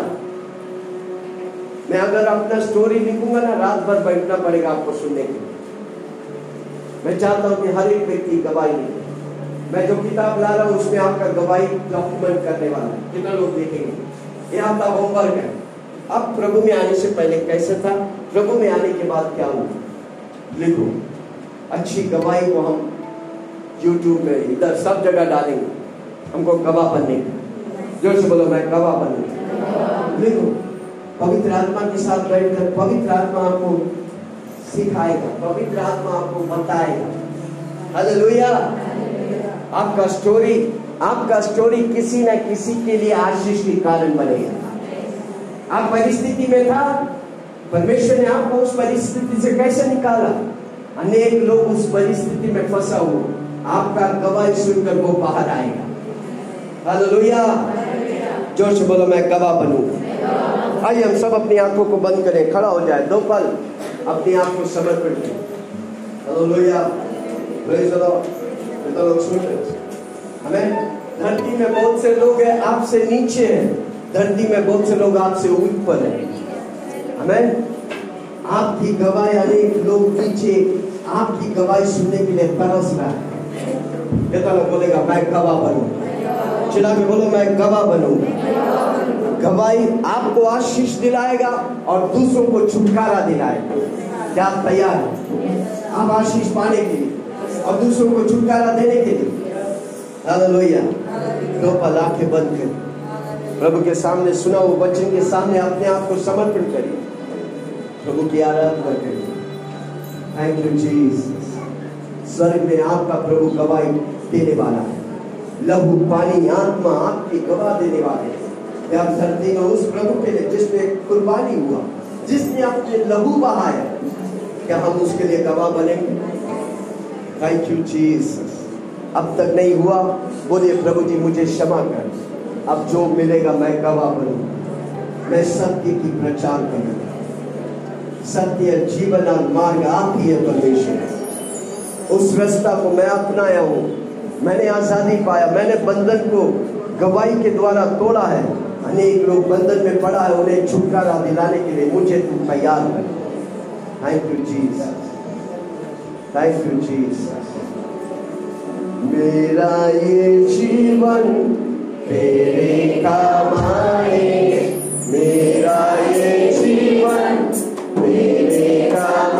मैं अगर अपना स्टोरी लिखूँगा ना, रात भर बैठना पड़ेगा आपको सुनने के लिए। मैं चाहता हूँ कि हर एक व्यक्ति गवाही लिखे मैं जो किताब ला रहा हूँ, उसमें आपका गवाही डॉक्यूमेंट करने वाला है। कितना लोग देखेंगे? ये आपका होमवर्क है। अब प्रभु में आने से पहले कैसे था? प्रभु में आने के बाद क्या हुआ? लिखो। अच्छी गवाही को हम यूट्यूब में इधर सब जगह डालेंगे। हमको गवाह बनने ज़ोर से बोलो, मैं गवाह बनने लिखो, पवित्र आत्मा के साथ बैठकर पवित्र आत्मा आपको सिखाएगा, पवित्र आत्मा आपको बताएगा। हालेलुया आपका स्टोरी आपका स्टोरी किसी न किसी के लिए आशीष के कारण बनेगा। आप परिस्थिति में था, परमेश्वर ने आपको उस परिस्थिति से कैसे निकाला? अनेक लोग उस परिस्थिति में फंसा हुआ आपका गवाही सुनकर वो बाहर आएगा। हालेलुया। ज़ोर बोलो, मैं गवाह बनूँगा आइए, हम सब अपनी आँखों को बंद करें, खड़ा हो जाए, दो पल अपने आप को समर्पित करें। हालेलुया। प्रेज द लॉर्ड लोग सुन रहे? हमें धरती में बहुत से लोग हैं, आपसे नीचे हैं। धरती में बहुत से लोग आपसे ऊपर हैं। हमें आपकी गवाही अनेक लोग नीचे आपकी गवाही सुनने के लिए तरस रहा है लोग बोलेगा, मैं गवाह बनूं। चिल्ला के बोलो, मैं गवाह बनूँगा गवाही आपको आशीष दिलाएगा और दूसरों को छुटकारा दिलाएगा। क्या आप तैयार हैं? आप आशीष पाने के लिए और दूसरों को छुटकारा देने के लिए। हालेलुया। दो पल आँखें बंद करिए प्रभु के सामने सुना वो वचन के सामने अपने आप को समर्पण करिए। प्रभु की आराधना करिए। थैंक यू जीसस स्वर्ग में आपका प्रभु गवाही देने वाला है। लहू पानी आत्मा आपकी गवाह देने वाले आप धरती में उस प्रभु के लिए जिसने कुर्बानी हुआ, जिसने अपने लहू बहाया, क्या हम उसके लिए गवाह बनेंगे? थैंक यू जीसस अब तक नहीं हुआ। बोलिए, प्रभु जी, मुझे क्षमा कर। अब जो मिलेगा, मैं गवाह बनूं मैं सत्य की प्रचार करूँगा। सत्य जीवन और मार्ग, आप ही है परमेश्वर। उस रास्ता को मैं अपनाया हूँ। मैंने आज़ादी पाया। मैंने बंधन को गवाही के द्वारा तोड़ा है। अनेक लोग बंधन में पड़ा है, उन्हें छुटकारा दिलाने के लिए मुझे तू तैयार कर। Thank you Jesus thank you Jesus मेरा ये जीवन तेरे काम आए मेरा ये जीवन तेरे काम